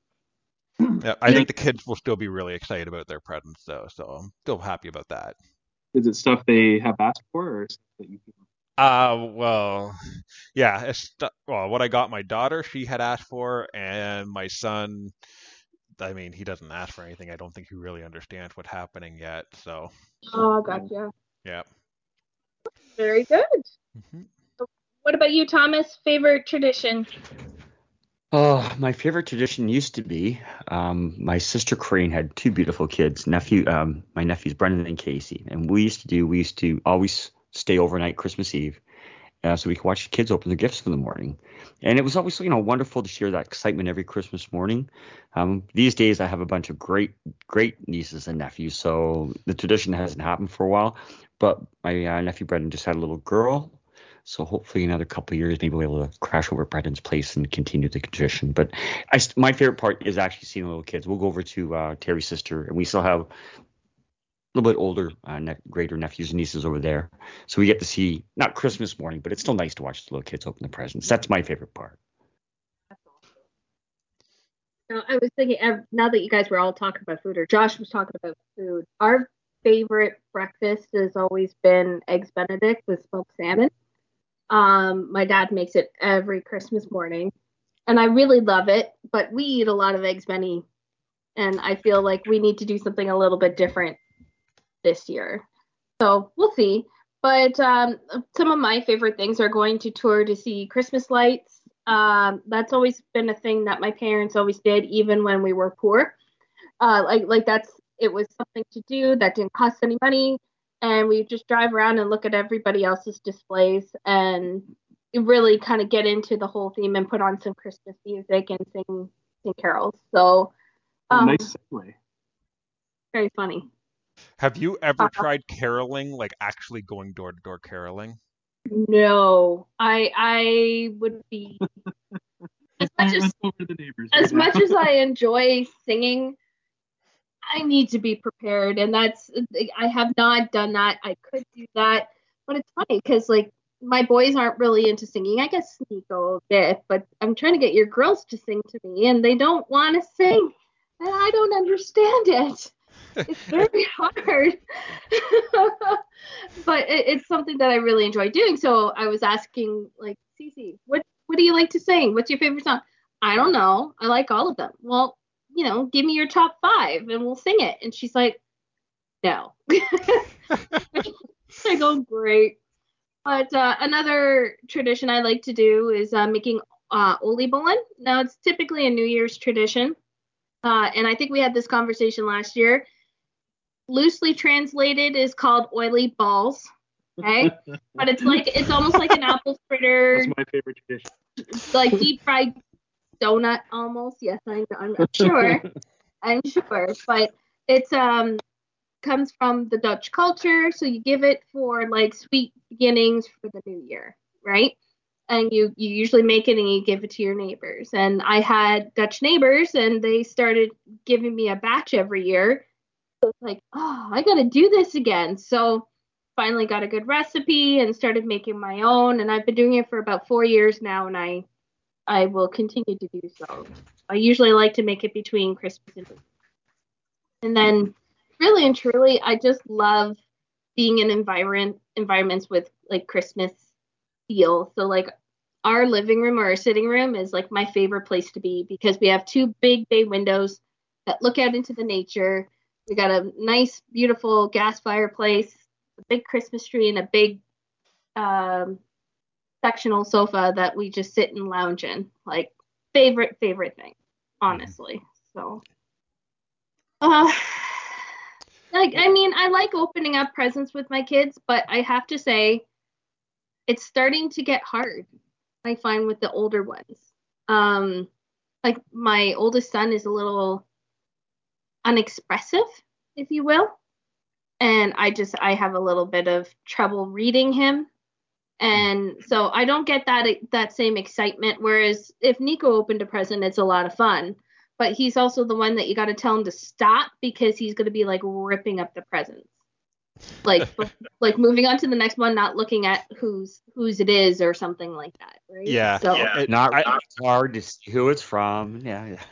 Yeah, I think the kids will still be really excited about their presents though. So I'm still happy about that. Is it stuff they have asked for or stuff that you Uh, well, yeah. It's, st- well, what I got my daughter, she had asked for, and my son, I mean, he doesn't ask for anything. I don't think he really understands what's happening yet. So, Oh, gotcha. yeah. Very good. Mhm. What about you, Thomas? Favorite tradition? Oh, my favorite tradition used to be um, my sister Crane had two beautiful kids, nephew, um, my nephews Brendan and Casey, and we used to do we used to always stay overnight Christmas Eve, uh, so we could watch the kids open their gifts in the morning, and it was always you know wonderful to share that excitement every Christmas morning. Um, these days I have a bunch of great great nieces and nephews, so the tradition hasn't happened for a while, but my uh, nephew Brendan just had a little girl. So hopefully another couple of years, maybe we'll be able to crash over Brendan's place and continue the tradition. But I, my favorite part is actually seeing the little kids. We'll go over to uh, Terry's sister, and we still have a little bit older, uh, ne- greater nephews and nieces over there. So we get to see not Christmas morning, but it's still nice to watch the little kids open the presents. That's my favorite part. No, I was thinking now that you guys were all talking about food, or Josh was talking about food. Our favorite breakfast has always been eggs Benedict with smoked salmon. Um, my dad makes it every Christmas morning, and I really love it. But we eat a lot of eggs Benny, and I feel like we need to do something a little bit different this year. So we'll see. But um, some of my favorite things are going to tour to see Christmas lights. Um, that's always been a thing that my parents always did, even when we were poor. Uh, like like that's it was something to do that didn't cost any money, and we just drive around and look at everybody else's displays and really kind of get into the whole theme and put on some Christmas music and sing sing carols. So um, nice segue. very funny. Have you ever Uh-huh. tried caroling, like actually going door to door caroling? No, I I would be (laughs) as much as Let's go over the neighbors. as much as I enjoy singing, I need to be prepared, and that's I have not done that. I could do that, but it's funny because like my boys aren't really into singing. I guess sneak a little bit, but I'm trying to get your girls to sing to me, and they don't want to sing, and I don't understand it. it's (laughs) very hard. (laughs) but it, it's something that I really enjoy doing. So I was asking, like, Cece, what what do you like to sing? What's your favorite song? I don't know. I like all of them. Well, you know, give me your top five and we'll sing it. And she's like, no. (laughs) I go, great. But uh, another tradition I like to do is uh, making uh, oliebollen. Now, it's typically a New Year's tradition. Uh, and I think we had this conversation last year. Loosely translated is called oily balls. Okay. (laughs) but it's like, it's almost like an apple fritter. That's my favorite tradition. Like deep fried donut almost. Yes, I'm, I'm sure. (laughs) I'm sure. But it's, um, comes from the Dutch culture. So you give it for like sweet beginnings for the new year, right? And you you usually make it and you give it to your neighbors. And I had Dutch neighbors and they started giving me a batch every year. So it's like, oh, I got to do this again. So finally got a good recipe and started making my own and I've been doing it for about 4 years now and I I will continue to do so. I usually like to make it between Christmas and and then really and truly, I just love being in environment environments with like Christmas feel. So like our living room or our sitting room is like my favorite place to be because we have two big bay windows that look out into the nature. We got a nice, beautiful gas fireplace, a big Christmas tree, and a big um, sectional sofa that we just sit and lounge in. Like favorite, favorite thing, honestly. So, uh, like I mean, I like opening up presents with my kids, but I have to say it's starting to get hard. I find with the older ones. Um like my oldest son is a little unexpressive, if you will. And I just I have a little bit of trouble reading him. And so I don't get that that same excitement whereas if Nico opened a present it's a lot of fun but he's also the one that you got to tell him to stop because he's going to be like ripping up the presents like (laughs) like moving on to the next one not looking at whose whose it is or something like that right Yeah. so Yeah, It- not I- not hard to see who it's from. Yeah, yeah.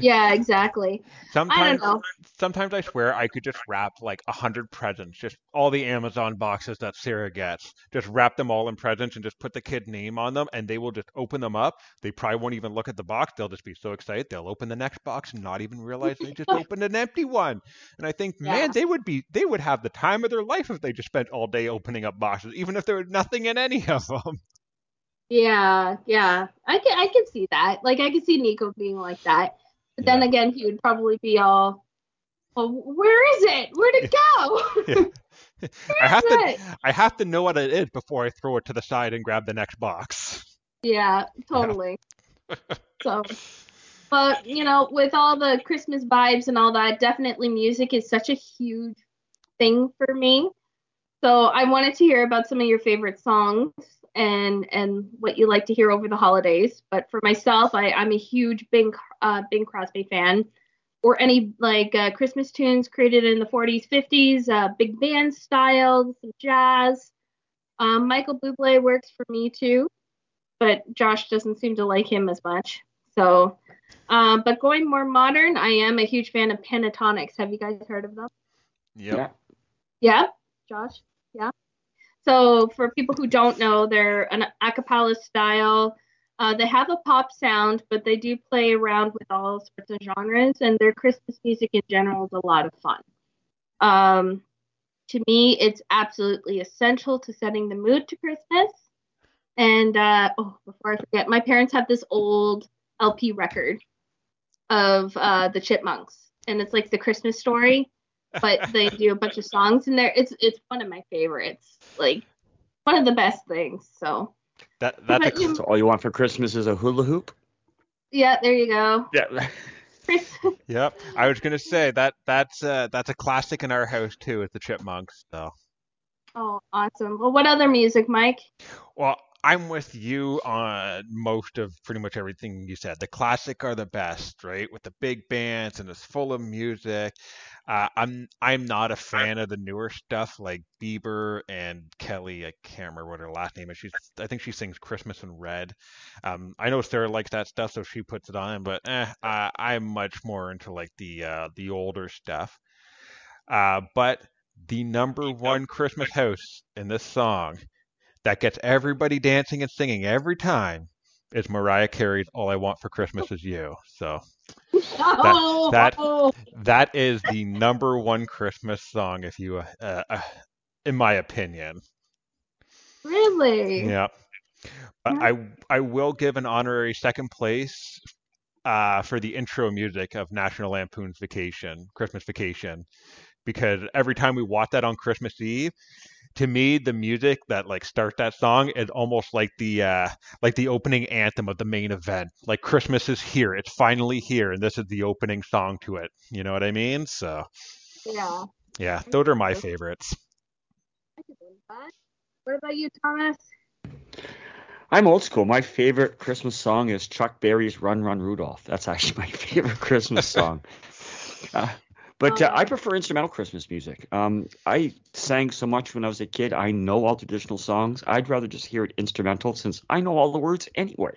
Yeah exactly i Sometimes, don't know sometimes I swear I could just wrap like a hundred presents, just all the Amazon boxes that Sarah gets, just wrap them all in presents and just put the kid name on them, and they will just open them up. They probably won't even look at the box. They'll just be so excited they'll open the next box and not even realize they just (laughs) opened an empty one. And I think, Yeah. man, they would be they would have the time of their life if they just spent all day opening up boxes, even if there was nothing in any of them. (laughs) yeah yeah i can i can see that like i can see nico being like that but then Yeah. again he would probably be all well, where is it where'd it go (laughs) (laughs) I have to I have to know what it is before I throw it to the side and grab the next box. (laughs) Yeah, totally. so, but you know, with all the Christmas vibes and all that, definitely music is such a huge thing for me. So I wanted to hear about some of your favorite songs and and what you like to hear over the holidays. But for myself, I, I'm a huge Bing uh, Bing Crosby fan, or any like uh, Christmas tunes created in the 40s, 50s, uh, big band style, some jazz. Um, Michael Bublé works for me too but Josh doesn't seem to like him as much. So, uh, but going more modern, I am a huge fan of Pentatonix. Have you guys heard of them? Yep. Yeah. Yeah, Josh. Yeah. So for people who don't know, they're an a cappella style. Uh, they have a pop sound, but they do play around with all sorts of genres, and their Christmas music in general is a lot of fun. Um, to me, it's absolutely essential to setting the mood to Christmas. And uh, oh, before I forget, my parents have this old LP record of uh, the Chipmunks, and it's like the Christmas story, but they do a bunch of songs in there. It's it's one of my favorites, like one of the best things. So That that's a you- So all you want for Christmas is a hula hoop? yeah, there you go. Yeah. (laughs) Yep. I was gonna say that that's uh, that's a classic in our house too. with the Chipmunks. So. oh, awesome. Well, what other music, Mike? Well, I'm with you on most of pretty much everything you said. The classic are the best, right? With the big bands and it's full of music. Uh, I'm I'm not a fan of the newer stuff like Bieber and Kelly. I can't remember what her last name is. She's I think she sings Christmas in Red. Um, I know Sarah likes that stuff, so she puts it on. But eh, I, I'm much more into like the uh, the older stuff. Uh, but the number one Christmas house in this song that gets everybody dancing and singing every time is Mariah Carey's "All I Want for Christmas Is You." So Oh, that- that is the number one Christmas song, if you, uh, uh, in my opinion. really? Yeah. But I I will give an honorary second place uh, for the intro music of National Lampoon's Vacation, Christmas Vacation, because every time we watch that on Christmas Eve, to me the music that like starts that song is almost like the uh, like the opening anthem of the main event. Like Christmas is here, it's finally here, and this is the opening song to it. You know what I mean? So Yeah. yeah, those are my favorites. I could believe that. What about you, Thomas? I'm old school. My favorite Christmas song is Chuck Berry's "Run Run Rudolph." That's actually (laughs) my favorite Christmas song. Uh, but uh, I prefer instrumental Christmas music. Um, I sang so much when I was a kid. I know all traditional songs. I'd rather just hear it instrumental since I know all the words anyway.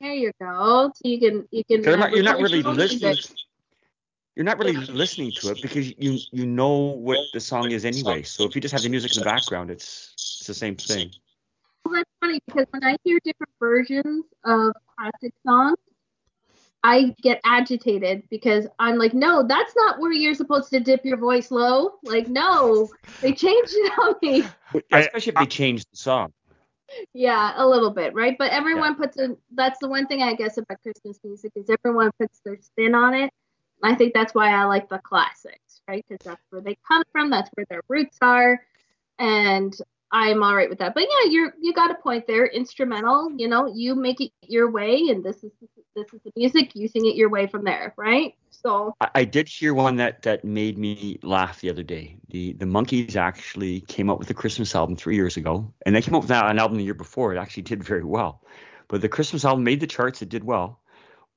There you go. So you can you can. Not- uh, you're not really listening. music. You're not really listening to it because you you know what the song is anyway. So if you just have the music in the background, it's it's the same thing. Well, that's funny because when I hear different versions of classic songs, I get agitated because I'm like, no, that's not where you're supposed to dip your voice low. Like, no, they changed it on me. I- Especially if they changed the song. Yeah, a little bit, right? But everyone puts a. That's the one thing I guess about Christmas music is everyone puts their spin on it. I think that's why I like the classics, right? Because that's where they come from. That's where their roots are, and I'm all right with that. But yeah, you're you got a point there. Instrumental, you know, you make it your way, and this is this is the music. You sing it your way from there, right? So I, I did hear one that that made me laugh the other day. The the Monkees actually came out with a Christmas album three years ago, and they came out with an album the year before. It actually did very well, but the Christmas album made the charts. It did well,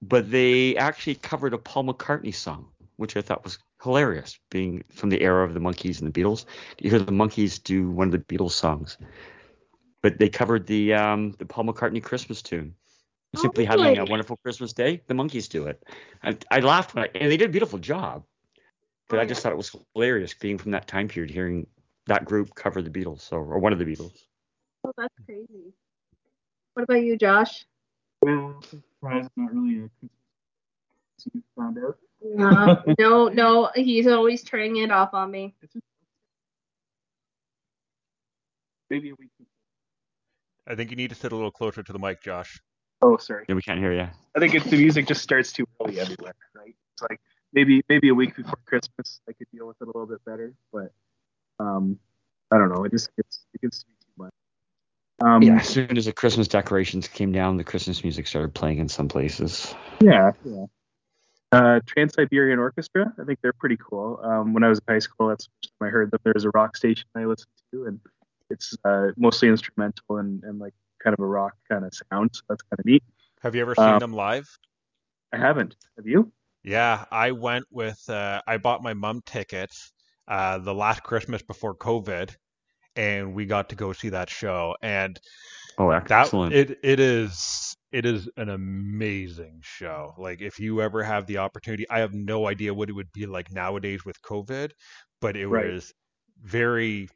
but they actually covered a Paul McCartney song, which I thought was hilarious, being from the era of the Monkees and the Beatles. You hear the Monkees do one of the Beatles songs, but they covered the um the Paul McCartney Christmas tune. Oh, Simply having a wonderful Christmas day. The Monkees do it. I, I laughed when I, and they did a beautiful job. But Oh, I just thought it was hilarious being from that time period, hearing that group cover the Beatles, so or one of the Beatles. oh, that's crazy. What about you, Josh? Well, surprise, not really a Christmas. You found out. No, no, no. He's always turning it off on me. Maybe a week. I think you need to sit a little closer to the mic, Josh. Oh, sorry. Yeah, we can't hear you. I think it's the music just starts too early everywhere, right? It's like maybe maybe a week before Christmas I could deal with it a little bit better, but um, I don't know. It just gets it gets to be too much. Um, Yeah, as soon as the Christmas decorations came down, the Christmas music started playing in some places. Yeah, yeah. Uh, Trans Siberian Orchestra, I think they're pretty cool. Um, when I was in high school, that's the first time I heard that there's a rock station I listened to, and it's uh, mostly instrumental and, and like kind of a rock kind of sound. So that's kind of neat. Have you ever seen Um, them live? I haven't. Have you? Yeah, I went with uh, I bought my mom tickets uh, the last Christmas before COVID, and we got to go see that show. And Oh, that excellent. it it is it is an amazing show. Like if you ever have the opportunity, I have no idea what it would be like nowadays with COVID, but it Right. was very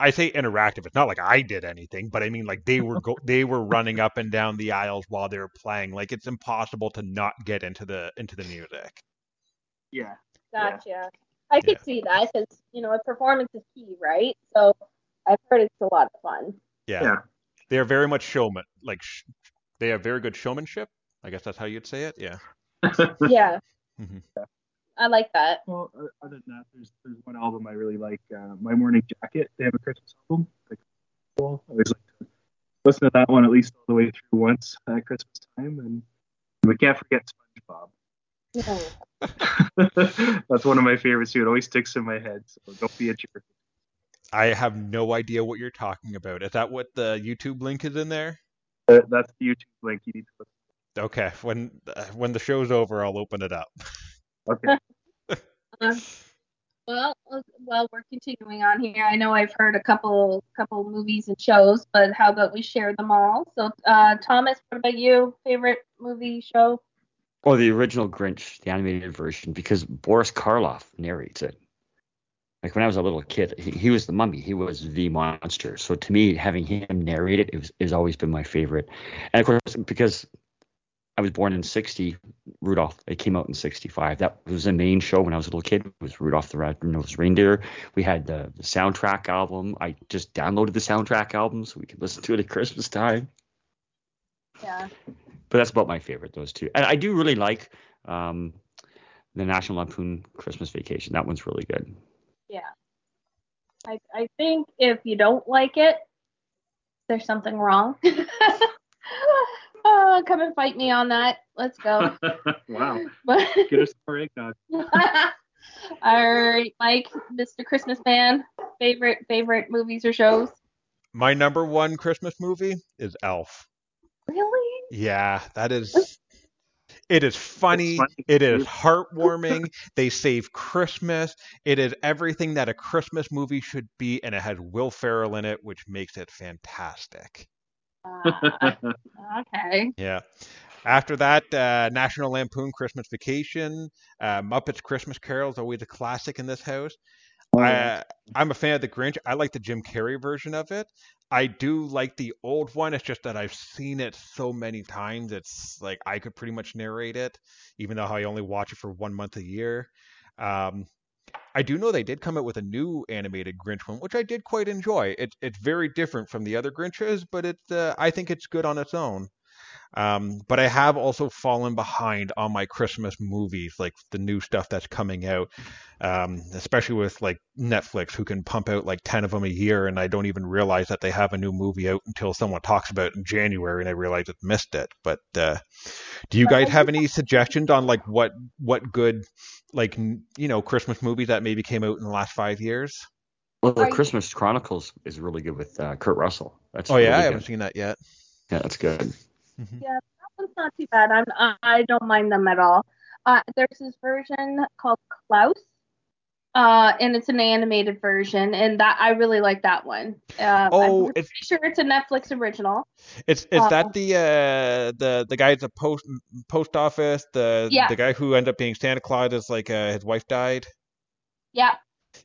I say interactive. It's not like I did anything, but I mean like they were go- they were running up and down the aisles while they were playing. Like it's impossible to not get into the into the music. Yeah. Gotcha. I could Yeah. see that because you know a performance is key, right? So I've heard it's a lot of fun. Yeah. Yeah. They are very much showman. Like sh- they have very good showmanship. I guess that's how you'd say it. Yeah. (laughs) Yeah, Mhm. I like that. Well, other than that, there's there's one album I really like, uh, My Morning Jacket. They have a Christmas album. Like, cool. I always like to listen to that one at least all the way through once at Christmas time, and we can't forget SpongeBob. Yeah. (laughs) That's one of my favorites too. It always sticks in my head. So don't be a jerk. I have no idea what you're talking about. Is that what the YouTube link is in there? That- That's the YouTube link you need to listen. Okay. When uh, when the show's over, I'll open it up. Okay. (laughs) Um, well, uh, well, we're continuing on here. I know I've heard a couple couple movies and shows, but how about we share them all? So, uh, Thomas, what about you? Favorite movie show? Oh, the original Grinch, the animated version, because Boris Karloff narrates it. Like when I was a little kid, he, he was the mummy. He was the monster. So to me, having him narrate it, it was, has always been my favorite. And of course, because I was born in 60, Rudolph, it came out in 65. That was the main show when I was a little kid, it was Rudolph the Red-Nosed Reindeer. We had the, the soundtrack album. I just downloaded the soundtrack album so we could listen to it at Christmas time. Yeah. But that's about my favorite, those two. And I do really like um, the National Lampoon Christmas Vacation. That one's really good. Yeah. I I think if you don't like it, there's something wrong. oh, (laughs) come and fight me on that. Let's go. (laughs) wow. (laughs) But Get us more eggnog. all right, Mike, Mr. Christmas man, favorite favorite movies or shows? My number one Christmas movie is Elf. Really? Yeah, that is. It is funny. funny. It is heartwarming. they save Christmas. It is everything that a Christmas movie should be, and it has Will Ferrell in it, which makes it fantastic. Uh, (laughs) okay. Yeah. After that, uh, National Lampoon Christmas Vacation, uh, Muppets Christmas Carol is always a classic in this house. I, I'm a fan of the Grinch. I like the Jim Carrey version of it. I do like the old one. It's just that I've seen it so many times. It's like I could pretty much narrate it, even though I only watch it for one month a year. Um, I do know they did come out with a new animated Grinch one, which I did quite enjoy. It, it's very different from the other Grinches, but it's uh, I think it's good on its own. Um, but I have also fallen behind on my Christmas movies, like the new stuff that's coming out, um, especially with like Netflix, who can pump out like 10 of them a year, and I don't even realize that they have a new movie out until someone talks about it in January, and I realize I've missed it. But uh, do you guys have any suggestions on like what what good like you know Christmas movies that maybe came out in the last five years? Well, the Christmas Chronicles is really good with uh, Kurt Russell. That's Oh yeah, really I haven't seen that yet. Yeah, that's good. Yeah, that one's not too bad. I'm I- I don't mind them at all. Uh, there's this version called Klaus, uh, and it's an animated version, and that I really like that one. Uh, Oh, I'm it's- pretty sure it's a Netflix original. It's is Uh, that the uh the the guy at the post post office the Yeah. the guy who ended up being Santa Claus is like uh, his wife died. Yeah,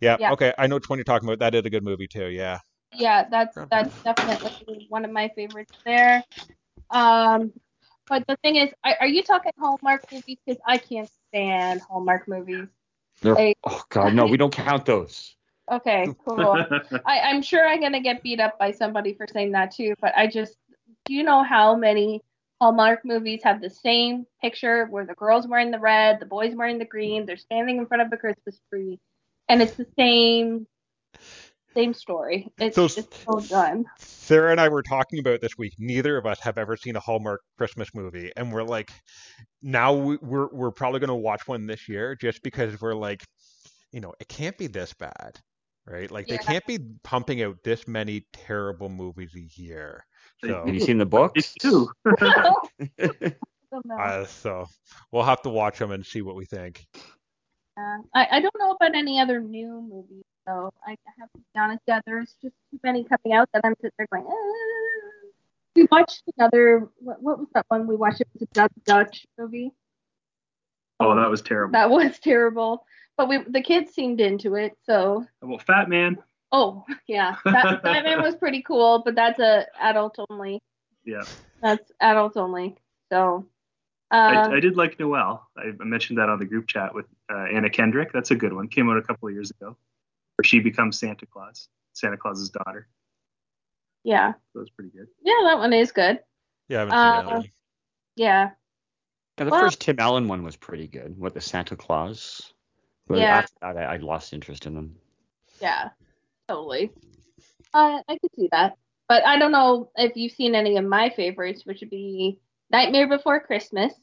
Yeah, Yeah. okay, I know which one you're talking about. That is a good movie too. Yeah. yeah, that's that's definitely one of my favorites there. Um, but the thing is, are, are you talking Hallmark movies? Because I can't stand Hallmark movies. They're, Hey. oh God, no, we don't count those. Okay, cool. (laughs) I, I'm sure I'm gonna get beat up by somebody for saying that too, but I just do you know how many Hallmark movies have the same picture where the girl's wearing the red, the boy's wearing the green, they're standing in front of a Christmas tree, and it's the same same story. It's So- just so done. Sarah and I were talking about this week. Neither of us have ever seen a Hallmark Christmas movie, and we're like, now we- we're we're probably going to watch one this year just because we're like, you know, it can't be this bad, right? Like Yeah. they can't be pumping out this many terrible movies a year. So, Have you seen the books? It's (laughs) (laughs) two. uh, so we'll have to watch them and see what we think. Yeah. I, I don't know about any other new movies though. I, have to be honest. Yeah, there's just too many coming out that I'm sitting there going. "Ah." We watched another. What, what was that one we watched? It was a Dutch, Dutch movie. Oh, that was terrible. That was terrible. But we the kids seemed into it, so Well, Fat Man. oh yeah, that Batman (laughs) was pretty cool, but that's a adult only. Yeah. That's adults only. So I, um, I did like Noel. I mentioned that on the group chat with uh, Anna Kendrick. That's a good one. Came out a couple of years ago, where she becomes Santa Claus, Santa Claus's daughter. yeah, That was pretty good. yeah, that one is good. Yeah, I haven't seen that Uh, one. Yeah, Yeah, the Well- first Tim Allen one was pretty good. What the Santa Claus? But Yeah. after that, I, I lost interest in them. yeah, totally. I I could see that, but I don't know if you've seen any of my favorites, which would be Nightmare Before Christmas.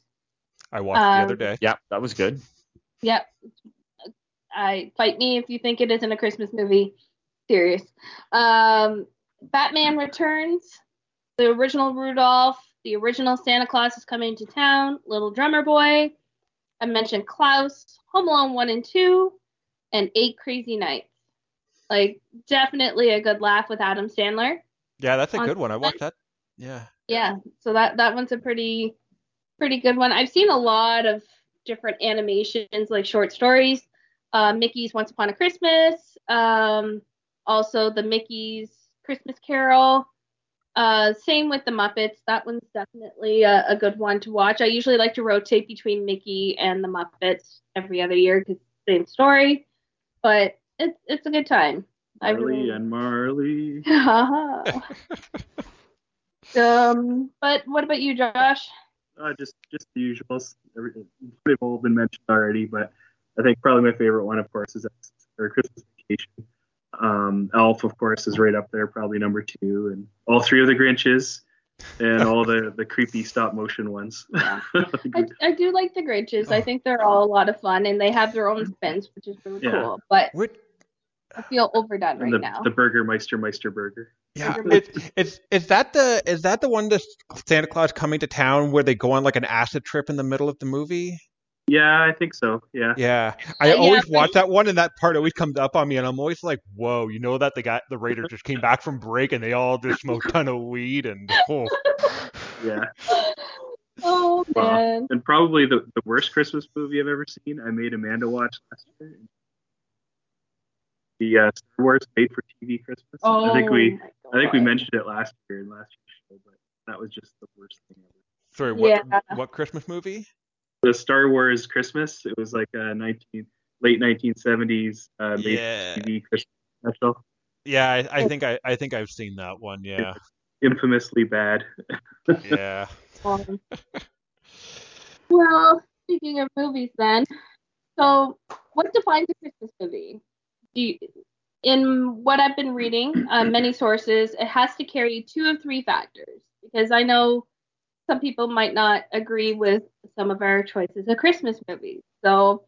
I watched the other um, day. Yeah, that was good. Yep. I fight me if you think it isn't a Christmas movie. Serious. Um, Batman Returns, the original Rudolph, the original Santa Claus is coming to town, Little Drummer Boy. I mentioned Klaus, Home Alone 1 and 2, and Eight Crazy Nights. Like, definitely a good laugh with Adam Sandler. Yeah, that's a good one. I watched that. Yeah. Yeah, so that that one's a pretty pretty good one. I've seen a lot of different animations, like short stories. uh, Mickey's Once Upon a Christmas, um, also the Mickey's Christmas Carol. Uh, same with the Muppets. That one's definitely a, a good one to watch. I usually like to rotate between Mickey and the Muppets every other year because same story, but it's it's a good time. I Marley really- and Marley. (laughs) (laughs) um, but what about you, Josh? Uh, just just the usuals. Everything they've all been mentioned already, but I think probably my favorite one, of course, is X- or Christmas Vacation. Um, Elf, of course, is right up there, probably number two, and all three of the Grinches, and all the the creepy stop motion ones. (laughs) (laughs) I, I do like the Grinches. I think they're all a lot of fun, and they have their own spins, which is really Yeah. cool. But Which, I feel overdone right the, now. the Burgermeister Meisterburger. Yeah, Remember- it's it's is that the is that the one the Santa Claus coming to town where they go on like an acid trip in the middle of the movie? Yeah, I think so. Yeah. Yeah, Uh, I yeah, always but- watch that one, and that part always comes up on me, and I'm always like, "Whoa!" You know that the guy, the Raiders, just came back from break, and they all just smoked a ton of weed, and oh, Yeah. (laughs) oh Wow. man. And probably the, the worst Christmas movie I've ever seen. I made Amanda watch last year. The uh, Star Wars made for TV Christmas. Oh, I think we I think we mentioned it last year in last year's show, but that was just the worst thing ever. sorry, what Yeah. what Christmas movie? The Star Wars Christmas. It was like a 19 late 1970s uh, made Yeah, for TV Christmas special. yeah, I, I think I I think I've seen that one. Yeah, Infamously bad. (laughs) yeah. Um, (laughs) well, speaking of movies, then, so what defines a Christmas movie? You, in what I've been reading, uh, (clears throat) many sources, it has to carry two of three factors. Because I know some people might not agree with some of our choices of Christmas movies. So,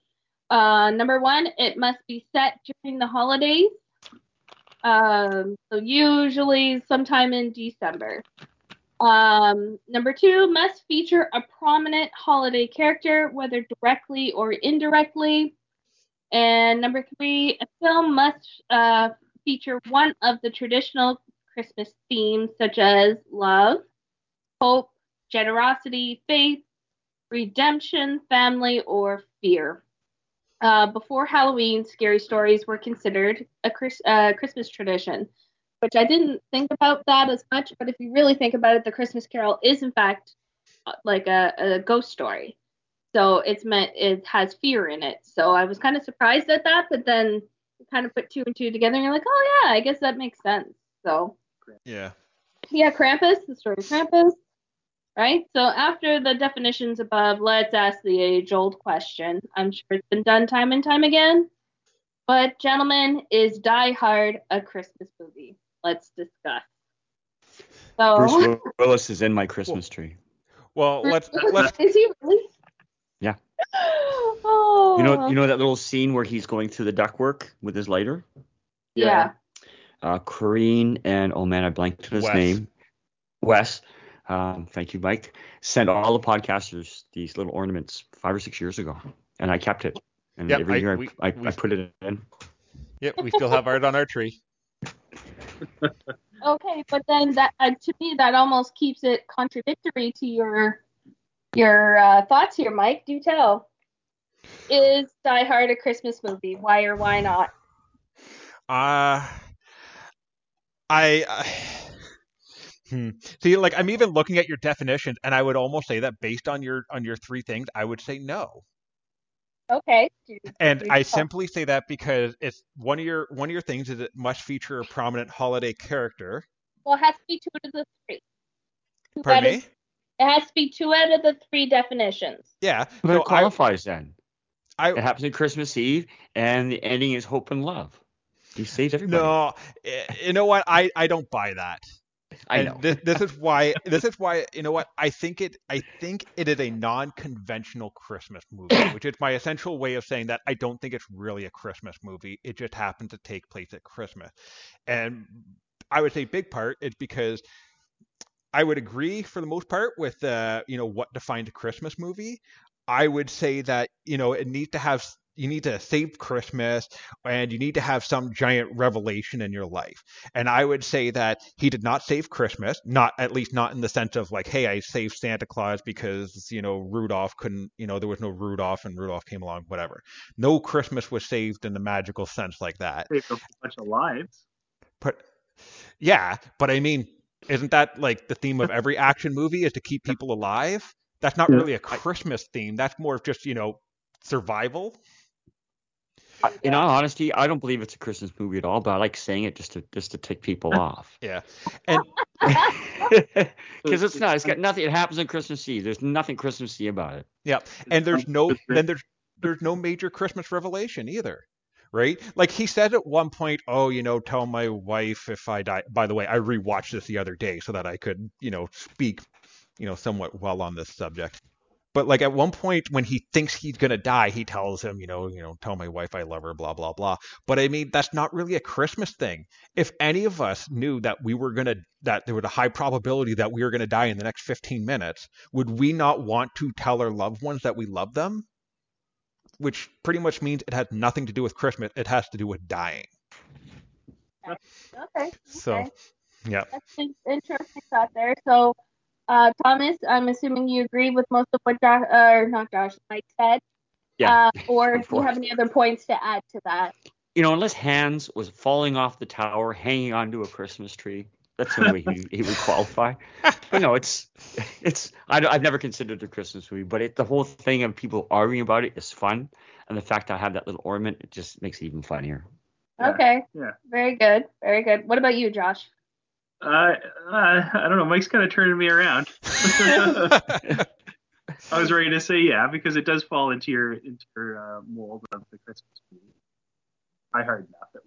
uh, number one, it must be set during the holidays. Um, so usually sometime in December. Um, number two, must feature a prominent holiday character, whether directly or indirectly. And number three, a film must uh, feature one of the traditional Christmas themes, such as love, hope, generosity, faith, redemption, family, or fear. Uh, before Halloween, scary stories were considered a Chris- uh, Christmas tradition which I didn't think about that as much. But if you really think about it, the Christmas Carol is in fact uh, like a, a ghost story. So it's meant it has fear in it. So I was kind of surprised at that, but then you kind of put two and two together, and you're like, oh yeah, I guess that makes sense. So Yeah. yeah, Krampus, the story of Krampus. Right? So after the definitions above, let's ask the age old question. I'm sure it's been done time and time again. But gentlemen, is Die Hard a Christmas movie? Let's discuss. So Bruce Willis is in my Christmas tree. Well, let's let's (laughs) is he really? Yeah. Oh. You know, you know that little scene where he's going through the ductwork with his lighter. Yeah. Uh, Corrine and oh man, I blanked on his Wes. name. Wes. Um, thank you, Mike. Sent all the podcasters these little ornaments five or six years ago, and I kept it. And Yep, every I- year I, we- I, we- I put it in. Yep, we still have art on our tree. (laughs) Okay, but then that uh, to me that almost keeps it contradictory to your your uh, thoughts here, Mike. Do tell. Is Die Hard a Christmas movie? Why or why not? Uh I, I hmm. see like I'm even looking at your definitions and I would almost say that based on your on your three things, I would say no. Okay. And I simply say that because it's one of your one of your things is it must feature a prominent holiday character. Well, it has to be two out of the three. Two Pardon me? Of- It has to be two out of the three definitions. Yeah. But So it qualifies then. I, It happens on Christmas Eve, and the ending is hope and love. He saves everybody. no, eh, you know what? I I don't buy that. I know. This, this is (laughs) why. This is why. You know what? I think it. I think it is a non-conventional Christmas movie, (coughs) which is my essential way of saying that I don't think it's really a Christmas movie. It just happens to take place at Christmas, and I would say big part is because I would agree for the most part with uh, you know what defines a Christmas movie. I would say that you know it needs to have you need to save Christmas and you need to have some giant revelation in your life. And I would say that he did not save Christmas, not at least not in the sense of like, hey, I saved Santa Claus because, you know, Rudolph couldn't, you know, there was no Rudolph and Rudolph came along, whatever. No Christmas was saved in the magical sense like that. Saved a bunch of lives. But yeah, but I mean, isn't that like the theme of every action movie is to keep people alive? That's not Yeah. really a Christmas theme. That's more of just, you know, survival. In all honesty, I don't believe it's a Christmas movie at all, but I like saying it just to just to tick people off. Yeah. And (laughs) Because it's not. It's got nothing. It happens on Christmas Eve. There's nothing Christmassy about it. Yeah, and there's no (laughs) but then there's there's no major Christmas revelation either, right? Like he said at one point, "Oh, you know, tell my wife if I die." By the way, I rewatched this the other day so that I could, you know, speak, you know, somewhat well on this subject. But like at one point when he thinks he's gonna die, he tells him, you know, you know, tell my wife I love her, blah blah blah. But I mean, that's not really a Christmas thing. If any of us knew that we were gonna that there was a high probability that we were gonna die in the next 15 minutes, would we not want to tell our loved ones that we love them? Which pretty much means it has nothing to do with Christmas. It has to do with dying. Okay. So, okay. yeah. That's an interesting thought there. So, uh, Thomas, I'm assuming you agree with most of what Josh, or not Josh, Mike said. Yeah. Uh, or Of if you have any other points to add to that. You know, unless Hans was falling off the tower, hanging onto a Christmas tree, (laughs) that's the only way he, he would qualify. But no, it's it's. I, have never considered a Christmas movie, but it, the whole thing of people arguing about it is fun, and the fact I have that little ornament, it just makes it even funnier. Yeah, Okay. yeah. Very good. Very good. What about you, Josh? Uh, uh, I don't know. Mike's kind of turning me around. (laughs) I was ready to say yeah because it does fall into your into your uh, mold of the Christmas movie. I hard enough. It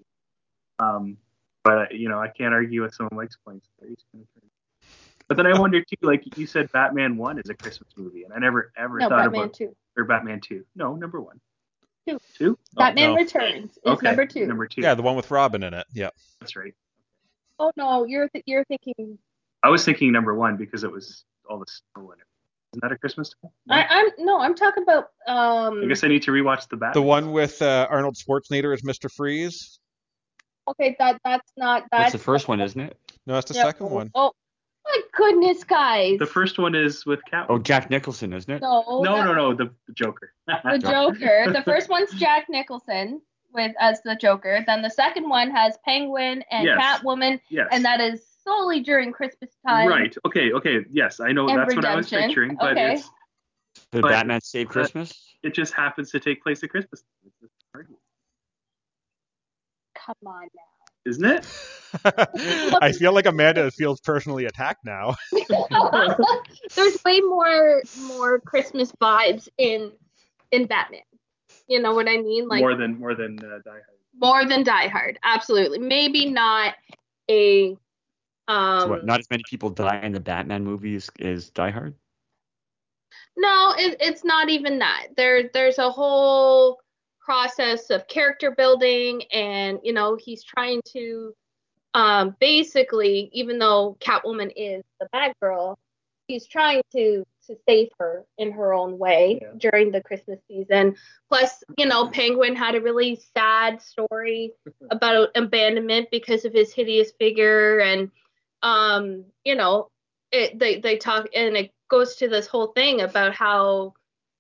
um, but uh, you know I can't argue with someone of Mike's points. kinda turning- But then I wonder too, like you said, Batman One is a Christmas movie, and I never ever No, thought Batman about 2. or Batman Two. No, number one. Two. Two. Oh, Batman no. Returns is okay. number two. Number two. yeah, the one with Robin in it. Yeah. that's right. Oh no, you're th- you're thinking. I was thinking number one because it was all the snow in it. Isn't that a Christmas time? No? I, I'm no, I'm talking about um. I guess I need to rewatch the Batman. The one with uh, Arnold Schwarzenegger as Mr. Freeze. Okay, that that's not That's that's the first one, isn't it? No, that's the yeah, second one. Oh my goodness, guys! The first one is with Catwoman. Oh, Jack Nicholson, isn't it? no, no, no, no, the, the Joker. the (laughs) Joker. The first one's Jack Nicholson with as the Joker. Then the second one has Penguin and Yes. Catwoman, yes. and that is solely during Christmas time. right. Okay. Okay. Yes, I know And that's what I was picturing, but Okay. it's Did But- Batman save Christmas? it just happens to take place at Christmas, It's just hard, Come on now. isn't it? (laughs) I feel like Amanda feels personally attacked now. (laughs) (laughs) There's way more more Christmas vibes in in Batman. You know what I mean? Like more than more than uh, Die Hard. more than Die Hard. Absolutely. Maybe not a um So what, not as many people die in the Batman movies as Die Hard? No, it, it's not even that. There, there's a whole process of character building, and you know, he's trying to, um, basically, even though Catwoman is the bad girl, he's trying to to save her in her own way Yeah. during the Christmas season. Plus, you know, Penguin had a really sad story (laughs) about abandonment because of his hideous figure, and um, you know, it, they they talk and it goes to this whole thing about how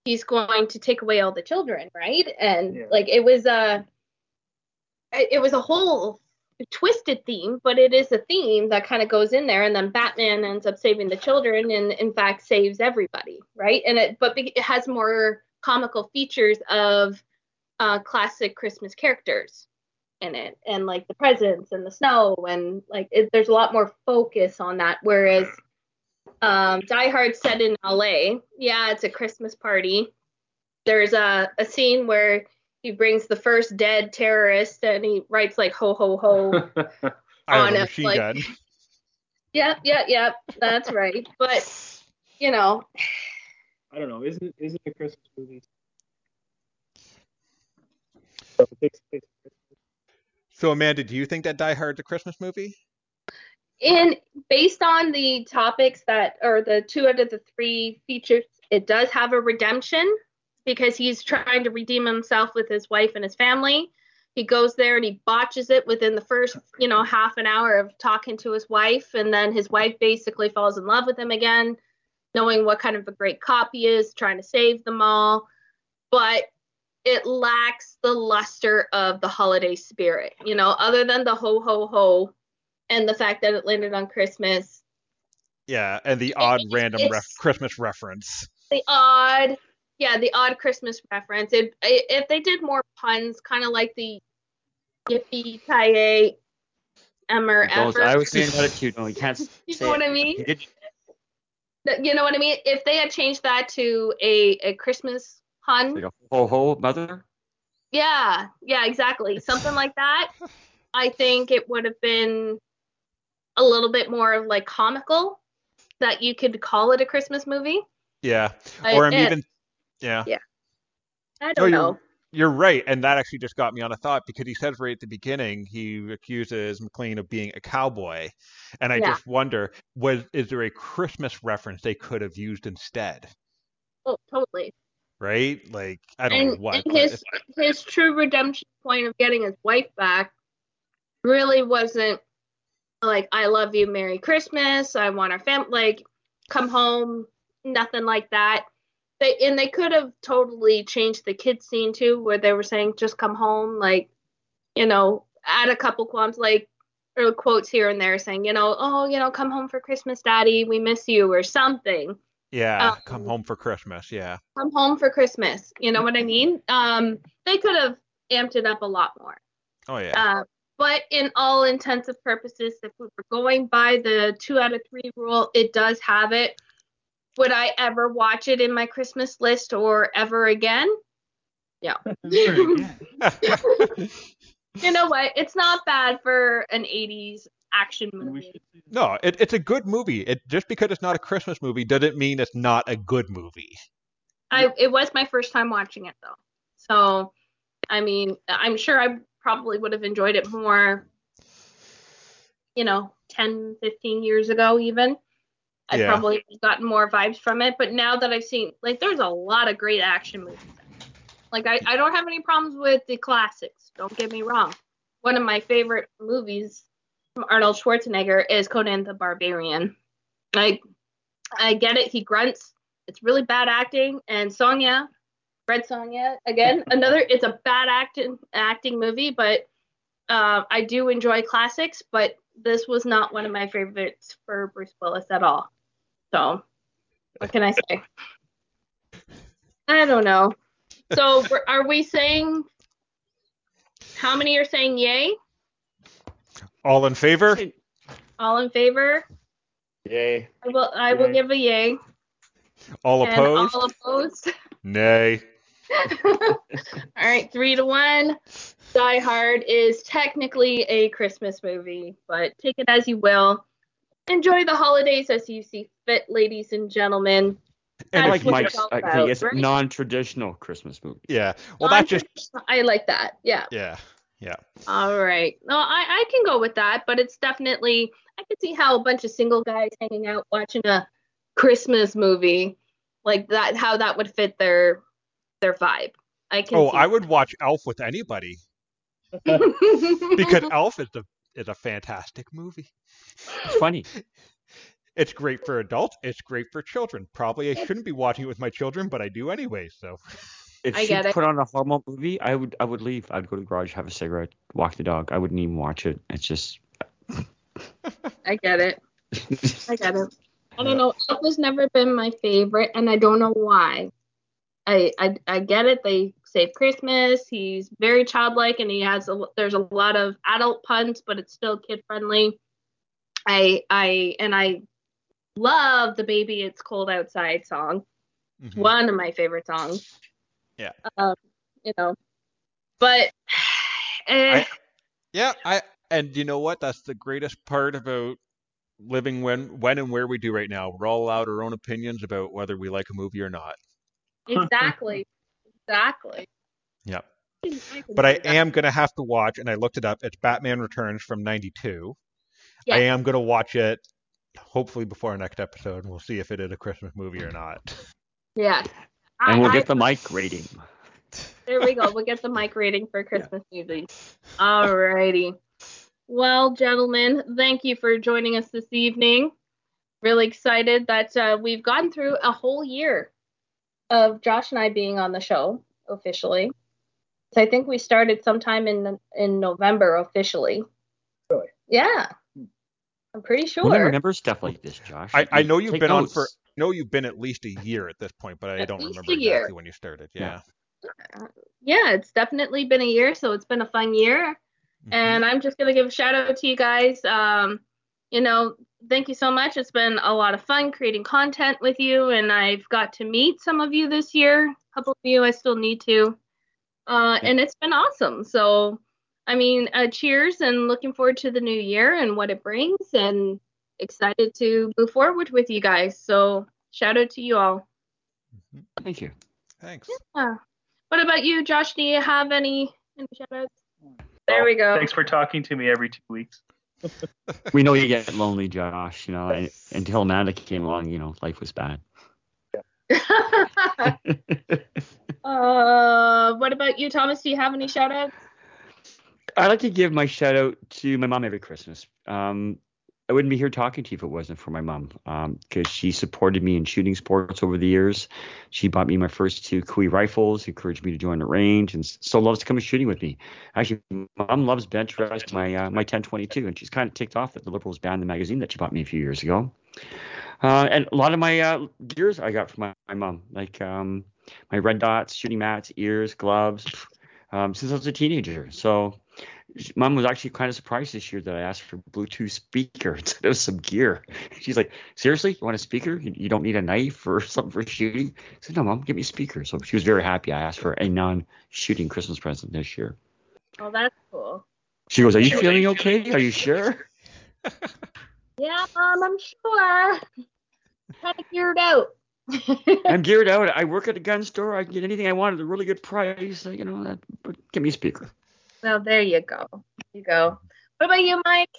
he's going to take away all the children, right? And Yeah. like it was a it was a whole twisted theme, but it is a theme that kind of goes in there, and then Batman ends up saving the children, and in fact saves everybody, right? And it but it has more comical features of uh, classic Christmas characters in it, and like the presents and the snow, and like it, there's a lot more focus on that, whereas um, Die Hard set in LA. Yeah, it's a Christmas party. There's a, a scene where he brings the first dead terrorist and he writes like ho ho ho. (laughs) On a it, machine like- gun. (laughs) yep, yep, yep. That's right. But you know, I don't know. Isn't isn't a Christmas movie? So if it takes place at Christmas, So Amanda, do you think that Die Hard's a Christmas movie? In based on the topics that or the two out of the three features, it does have a redemption because he's trying to redeem himself with his wife and his family. He goes there and he botches it within the first, you know, half an hour of talking to his wife, and then his wife basically falls in love with him again, knowing what kind of a great cop he is, trying to save them all. But it lacks the luster of the holiday spirit, you know, other than the ho ho ho and the fact that it landed on Christmas. Yeah, and the odd it's- random ref- Christmas reference. The odd, yeah, the odd Christmas reference. It, i if they did more puns, kind of like the Yippee Kaye Emmer Those- I was saying that too. No, you can't s- (laughs) You say know what it. I mean? You You know what I mean? If they had changed that to a, a Christmas pun, Like a ho ho mother. Yeah, yeah, exactly. Something like that. (laughs) I think it would have been a little bit more like comical that you could call it a Christmas movie. Yeah, I- or I'm and- even. Yeah. Yeah. I don't you're, know. you're right, and that actually just got me on a thought because he says right at the beginning he accuses McClane of being a cowboy, and I Yeah. just wonder was is there a Christmas reference they could have used instead? Oh, totally. Right? Like I don't And, know what. his his true redemption point of getting his wife back really wasn't like I love you, Merry Christmas, I want our family like come home, nothing like that. They and they could have totally changed the kids scene too, where they were saying just come home, like you know, add a couple qualms like or quotes here and there saying, you know, oh, you know, come home for Christmas, Daddy, we miss you, or something yeah, um, come home for Christmas. Yeah. come home for Christmas. You know what I mean? Um, they could have amped it up a lot more. Oh yeah. Uh, but in all intensive purposes, if we were going by the two out of three rule, it does have it. Would I ever watch it in my Christmas list or ever again? Yeah. (laughs) (laughs) you know what? It's not bad for an 80s action movie. no, it, it's a good movie. It just because it's not a Christmas movie doesn't mean it's not a good movie. I it was my first time watching it though. So I mean, I'm sure I probably would have enjoyed it more you know, 10, 15 years ago even. I Yeah. probably gotten more vibes from it, but now that I've seen like there's a lot of great action movies. Like I, I don't have any problems with the classics. Don't get me wrong. One of my favorite movies from Arnold Schwarzenegger is Conan the Barbarian. Like I get it, he grunts. It's really bad acting. And Sonja, Red Sonja, again, (laughs) another. It's a bad acting acting movie, but uh, I do enjoy classics. But this was not one of my favorites for Bruce Willis at all. So, what can I say? I don't know. So, we're- we saying? How many are saying yay? All in favor? All in favor? Yay. I will. I will give a yay. All and opposed? all opposed. Nay. (laughs) All right, three to one. Die Hard is technically a Christmas movie, but take it as you will. Enjoy the holidays as you see fit, ladies and gentlemen. And That's like what Mike's, it's all uh, okay, it's right? non-traditional Christmas movie. Yeah. Well, that just I like that. Yeah. yeah. Yeah. All right. No, I, I can go with that, but it's definitely I can see how a bunch of single guys hanging out watching a Christmas movie like that, how that would fit their their vibe. I can. Oh, see I would watch Elf with anybody (laughs) because Elf is a is a fantastic movie. It's funny. (laughs) It's great for adults. It's great for children. Probably I shouldn't be watching it with my children, but I do anyway. So (laughs) If I she get it. put on a Hallmark movie, I would I would leave. I'd go to the garage, have a cigarette, walk the dog. I wouldn't even watch it. It's just I get it. I get it. I don't know. Elf has never been my favorite, and I don't know why. I I, I get it. They save Christmas. He's very childlike, and he has a there's a lot of adult puns, but it's still kid friendly. I I and I love the "Baby It's Cold Outside" song. mhm. One of my favorite songs. Yeah. Um, you know, but (sighs) eh, I- yeah, I and you know what? That's the greatest part about living when when and where we do right now. We're all allowed our own opinions about whether we like a movie or not. Exactly, exactly. Yeah. can- can But I am gonna have to watch, and I looked it up. It's Batman Returns from '92. Yeah. I am gonna watch it, hopefully before our next episode, and we'll see if it is a Christmas movie or not. Yeah. I- And we'll I- get the Mike rating. There we go. We'll get the Mike rating for (laughs) Christmas movie all righty Well, gentlemen, thank you for joining us this evening. Really excited that uh, we've gone through a whole year of Josh and I being on the show officially. So I think we started sometime in in November officially. Really? Yeah. I'm pretty sure. Who remember stuff like this, Josh? I, I know you've Take been on notes. for know you've been at least a year at this point, but I At don't remember a year. exactly when you started. Yeah. yeah, it's definitely been a year, so it's been a fun year. Mhm. And I'm just gonna give a shout out to you guys. Um, you know, thank you so much. It's been a lot of fun creating content with you, and I've got to meet some of you this year. A couple of you I still need to. Uh, and it's been awesome. So, I mean, uh, cheers and looking forward to the new year and what it brings, and excited to move forward with you guys. So, shout out to you all. Thank you. Thanks. Yeah. What about you, Josh? Do you have any, any shout outs? There we go. Thanks for talking to me every two weeks. We know you get lonely, Josh. You know, and, until Amanda came along, you know, life was bad. (laughs) uh, what about you, Thomas? Do you have any shout outs? I'd like to give my shout out to my mom every Christmas. Um, I wouldn't be here talking to you if it wasn't for my mom, because she supported me in shooting sports over the years. She bought me my first two Cooey rifles, encouraged me to join the range, and still loves to come shooting with me. Actually, mom loves bench rest my uh, my 1022, and she's kind of ticked off that the Liberals banned the magazine that she bought me a few years ago. Uh, and a lot of my uh, gears I got from my, my mom, like um, my red dots, shooting mats, ears, gloves, um, since I was a teenager. So mom was actually kind of surprised this year that I asked for Bluetooth speaker (laughs) instead of some gear. She's like, seriously, you want a speaker? You, you don't need a knife or (laughs) something for shooting? I said, no, mom, give me a speaker. So she was very happy. I asked for a non-shooting Christmas present this year. Oh, that's cool. She goes, are you feeling okay? Are you sure? (laughs) Yeah, Mom, I'm sure. Kind of geared out. I'm geared out. I work at a gun store. I can get anything I want at a really good price. You know, that, but give me a speaker. Well, there you go. There you go. What about you, Mike?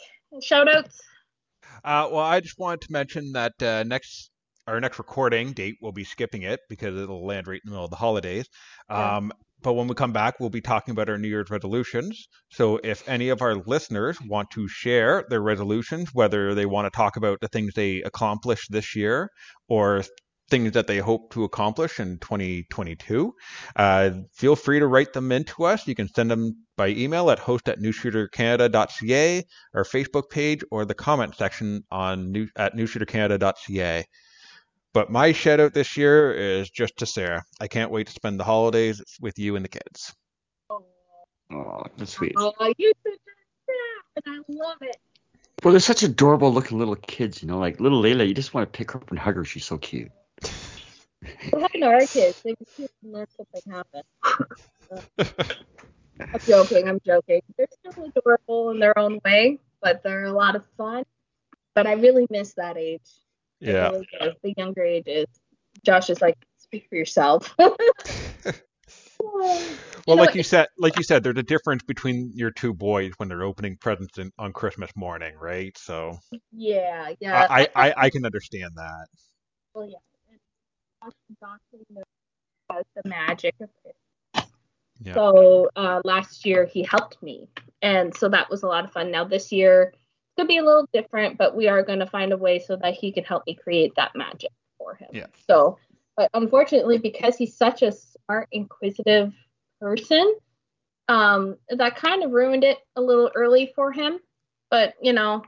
Shout outs? Uh, well, I just wanted to mention that uh, next our next recording date we'll be skipping it because it'll land right in the middle of the holidays. Yeah. Um, but when we come back, we'll be talking about our New Year's resolutions. So if any of our listeners want to share their resolutions, whether they want to talk about the things they accomplished this year or things that they hope to accomplish in 2022, uh, feel free to write them in to us. You can send them by email at host at newshootercanada.ca, our Facebook page, or the comment section on new, at newshootercanada.ca. But my shout out this year is just to Sarah. I can't wait to spend the holidays with you and the kids. Oh, that's sweet. Oh, you said that, and I love it. Well, they're such adorable looking little kids, you know, like little Layla. You just want to pick her up and hug her. She's so cute. What happened to our kids? They were then something happened. (laughs) I'm joking. I'm joking. They're still adorable in their own way, but they're a lot of fun. But I really miss that age. Yeah. really. The younger ages. Josh is like, speak for yourself. (laughs) (laughs) Well, know, like you said, like you said, there's a difference between your two boys when they're opening presents in, on Christmas morning, right? So Yeah, yeah. I, I, I can understand that. Well, yeah. And knows about the magic of it. Yeah. So uh, last year he helped me, and so that was a lot of fun. Now this year it's gonna be a little different, but we are gonna find a way so that he can help me create that magic for him. Yeah. So, but unfortunately, because he's such a smart, inquisitive person, um, that kind of ruined it a little early for him. But you know,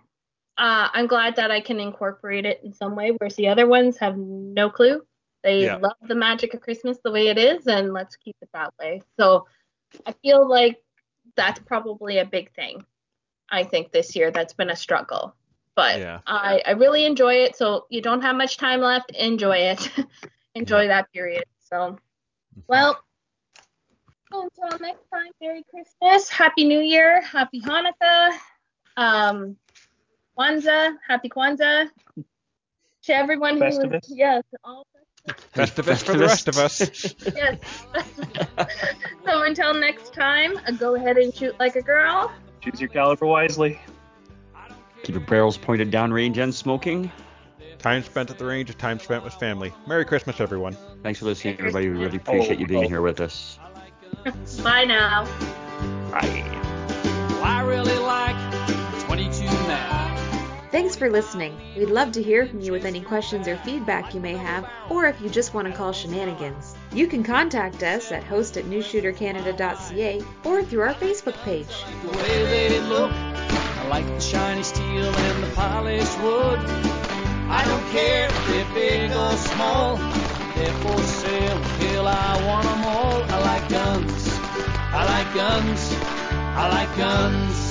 uh, I'm glad that I can incorporate it in some way, whereas the other ones have no clue. They Yeah. love the magic of Christmas the way it is, and let's keep it that way. So I feel like that's probably a big thing. I think this year that's been a struggle, but Yeah. I, I really enjoy it. So you don't have much time left. Enjoy it. (laughs) enjoy that period. So, well, until next time, Merry Christmas, Happy New Year, Happy Hanukkah, um, Kwanzaa, Happy Kwanzaa (laughs) to everyone who Festivus. yes, all Festivus for the rest of us. yes. (laughs) so until next time, uh, go ahead and shoot like a girl. Choose your caliber wisely. Keep your barrels pointed downrange and smoking. Time spent at the range is time spent with family. Merry Christmas, everyone. Thanks for listening, everybody. We really appreciate you being here with us. Bye now. Bye. Thanks for listening. We'd love to hear from you with any questions or feedback you may have, or if you just want to call shenanigans. You can contact us at host at newshootercanada.ca or through our Facebook page. I like the shiny steel and the polished wood. I don't care if they're big or small. They're for sale. I want 'em all. I like guns. I like guns. I like guns.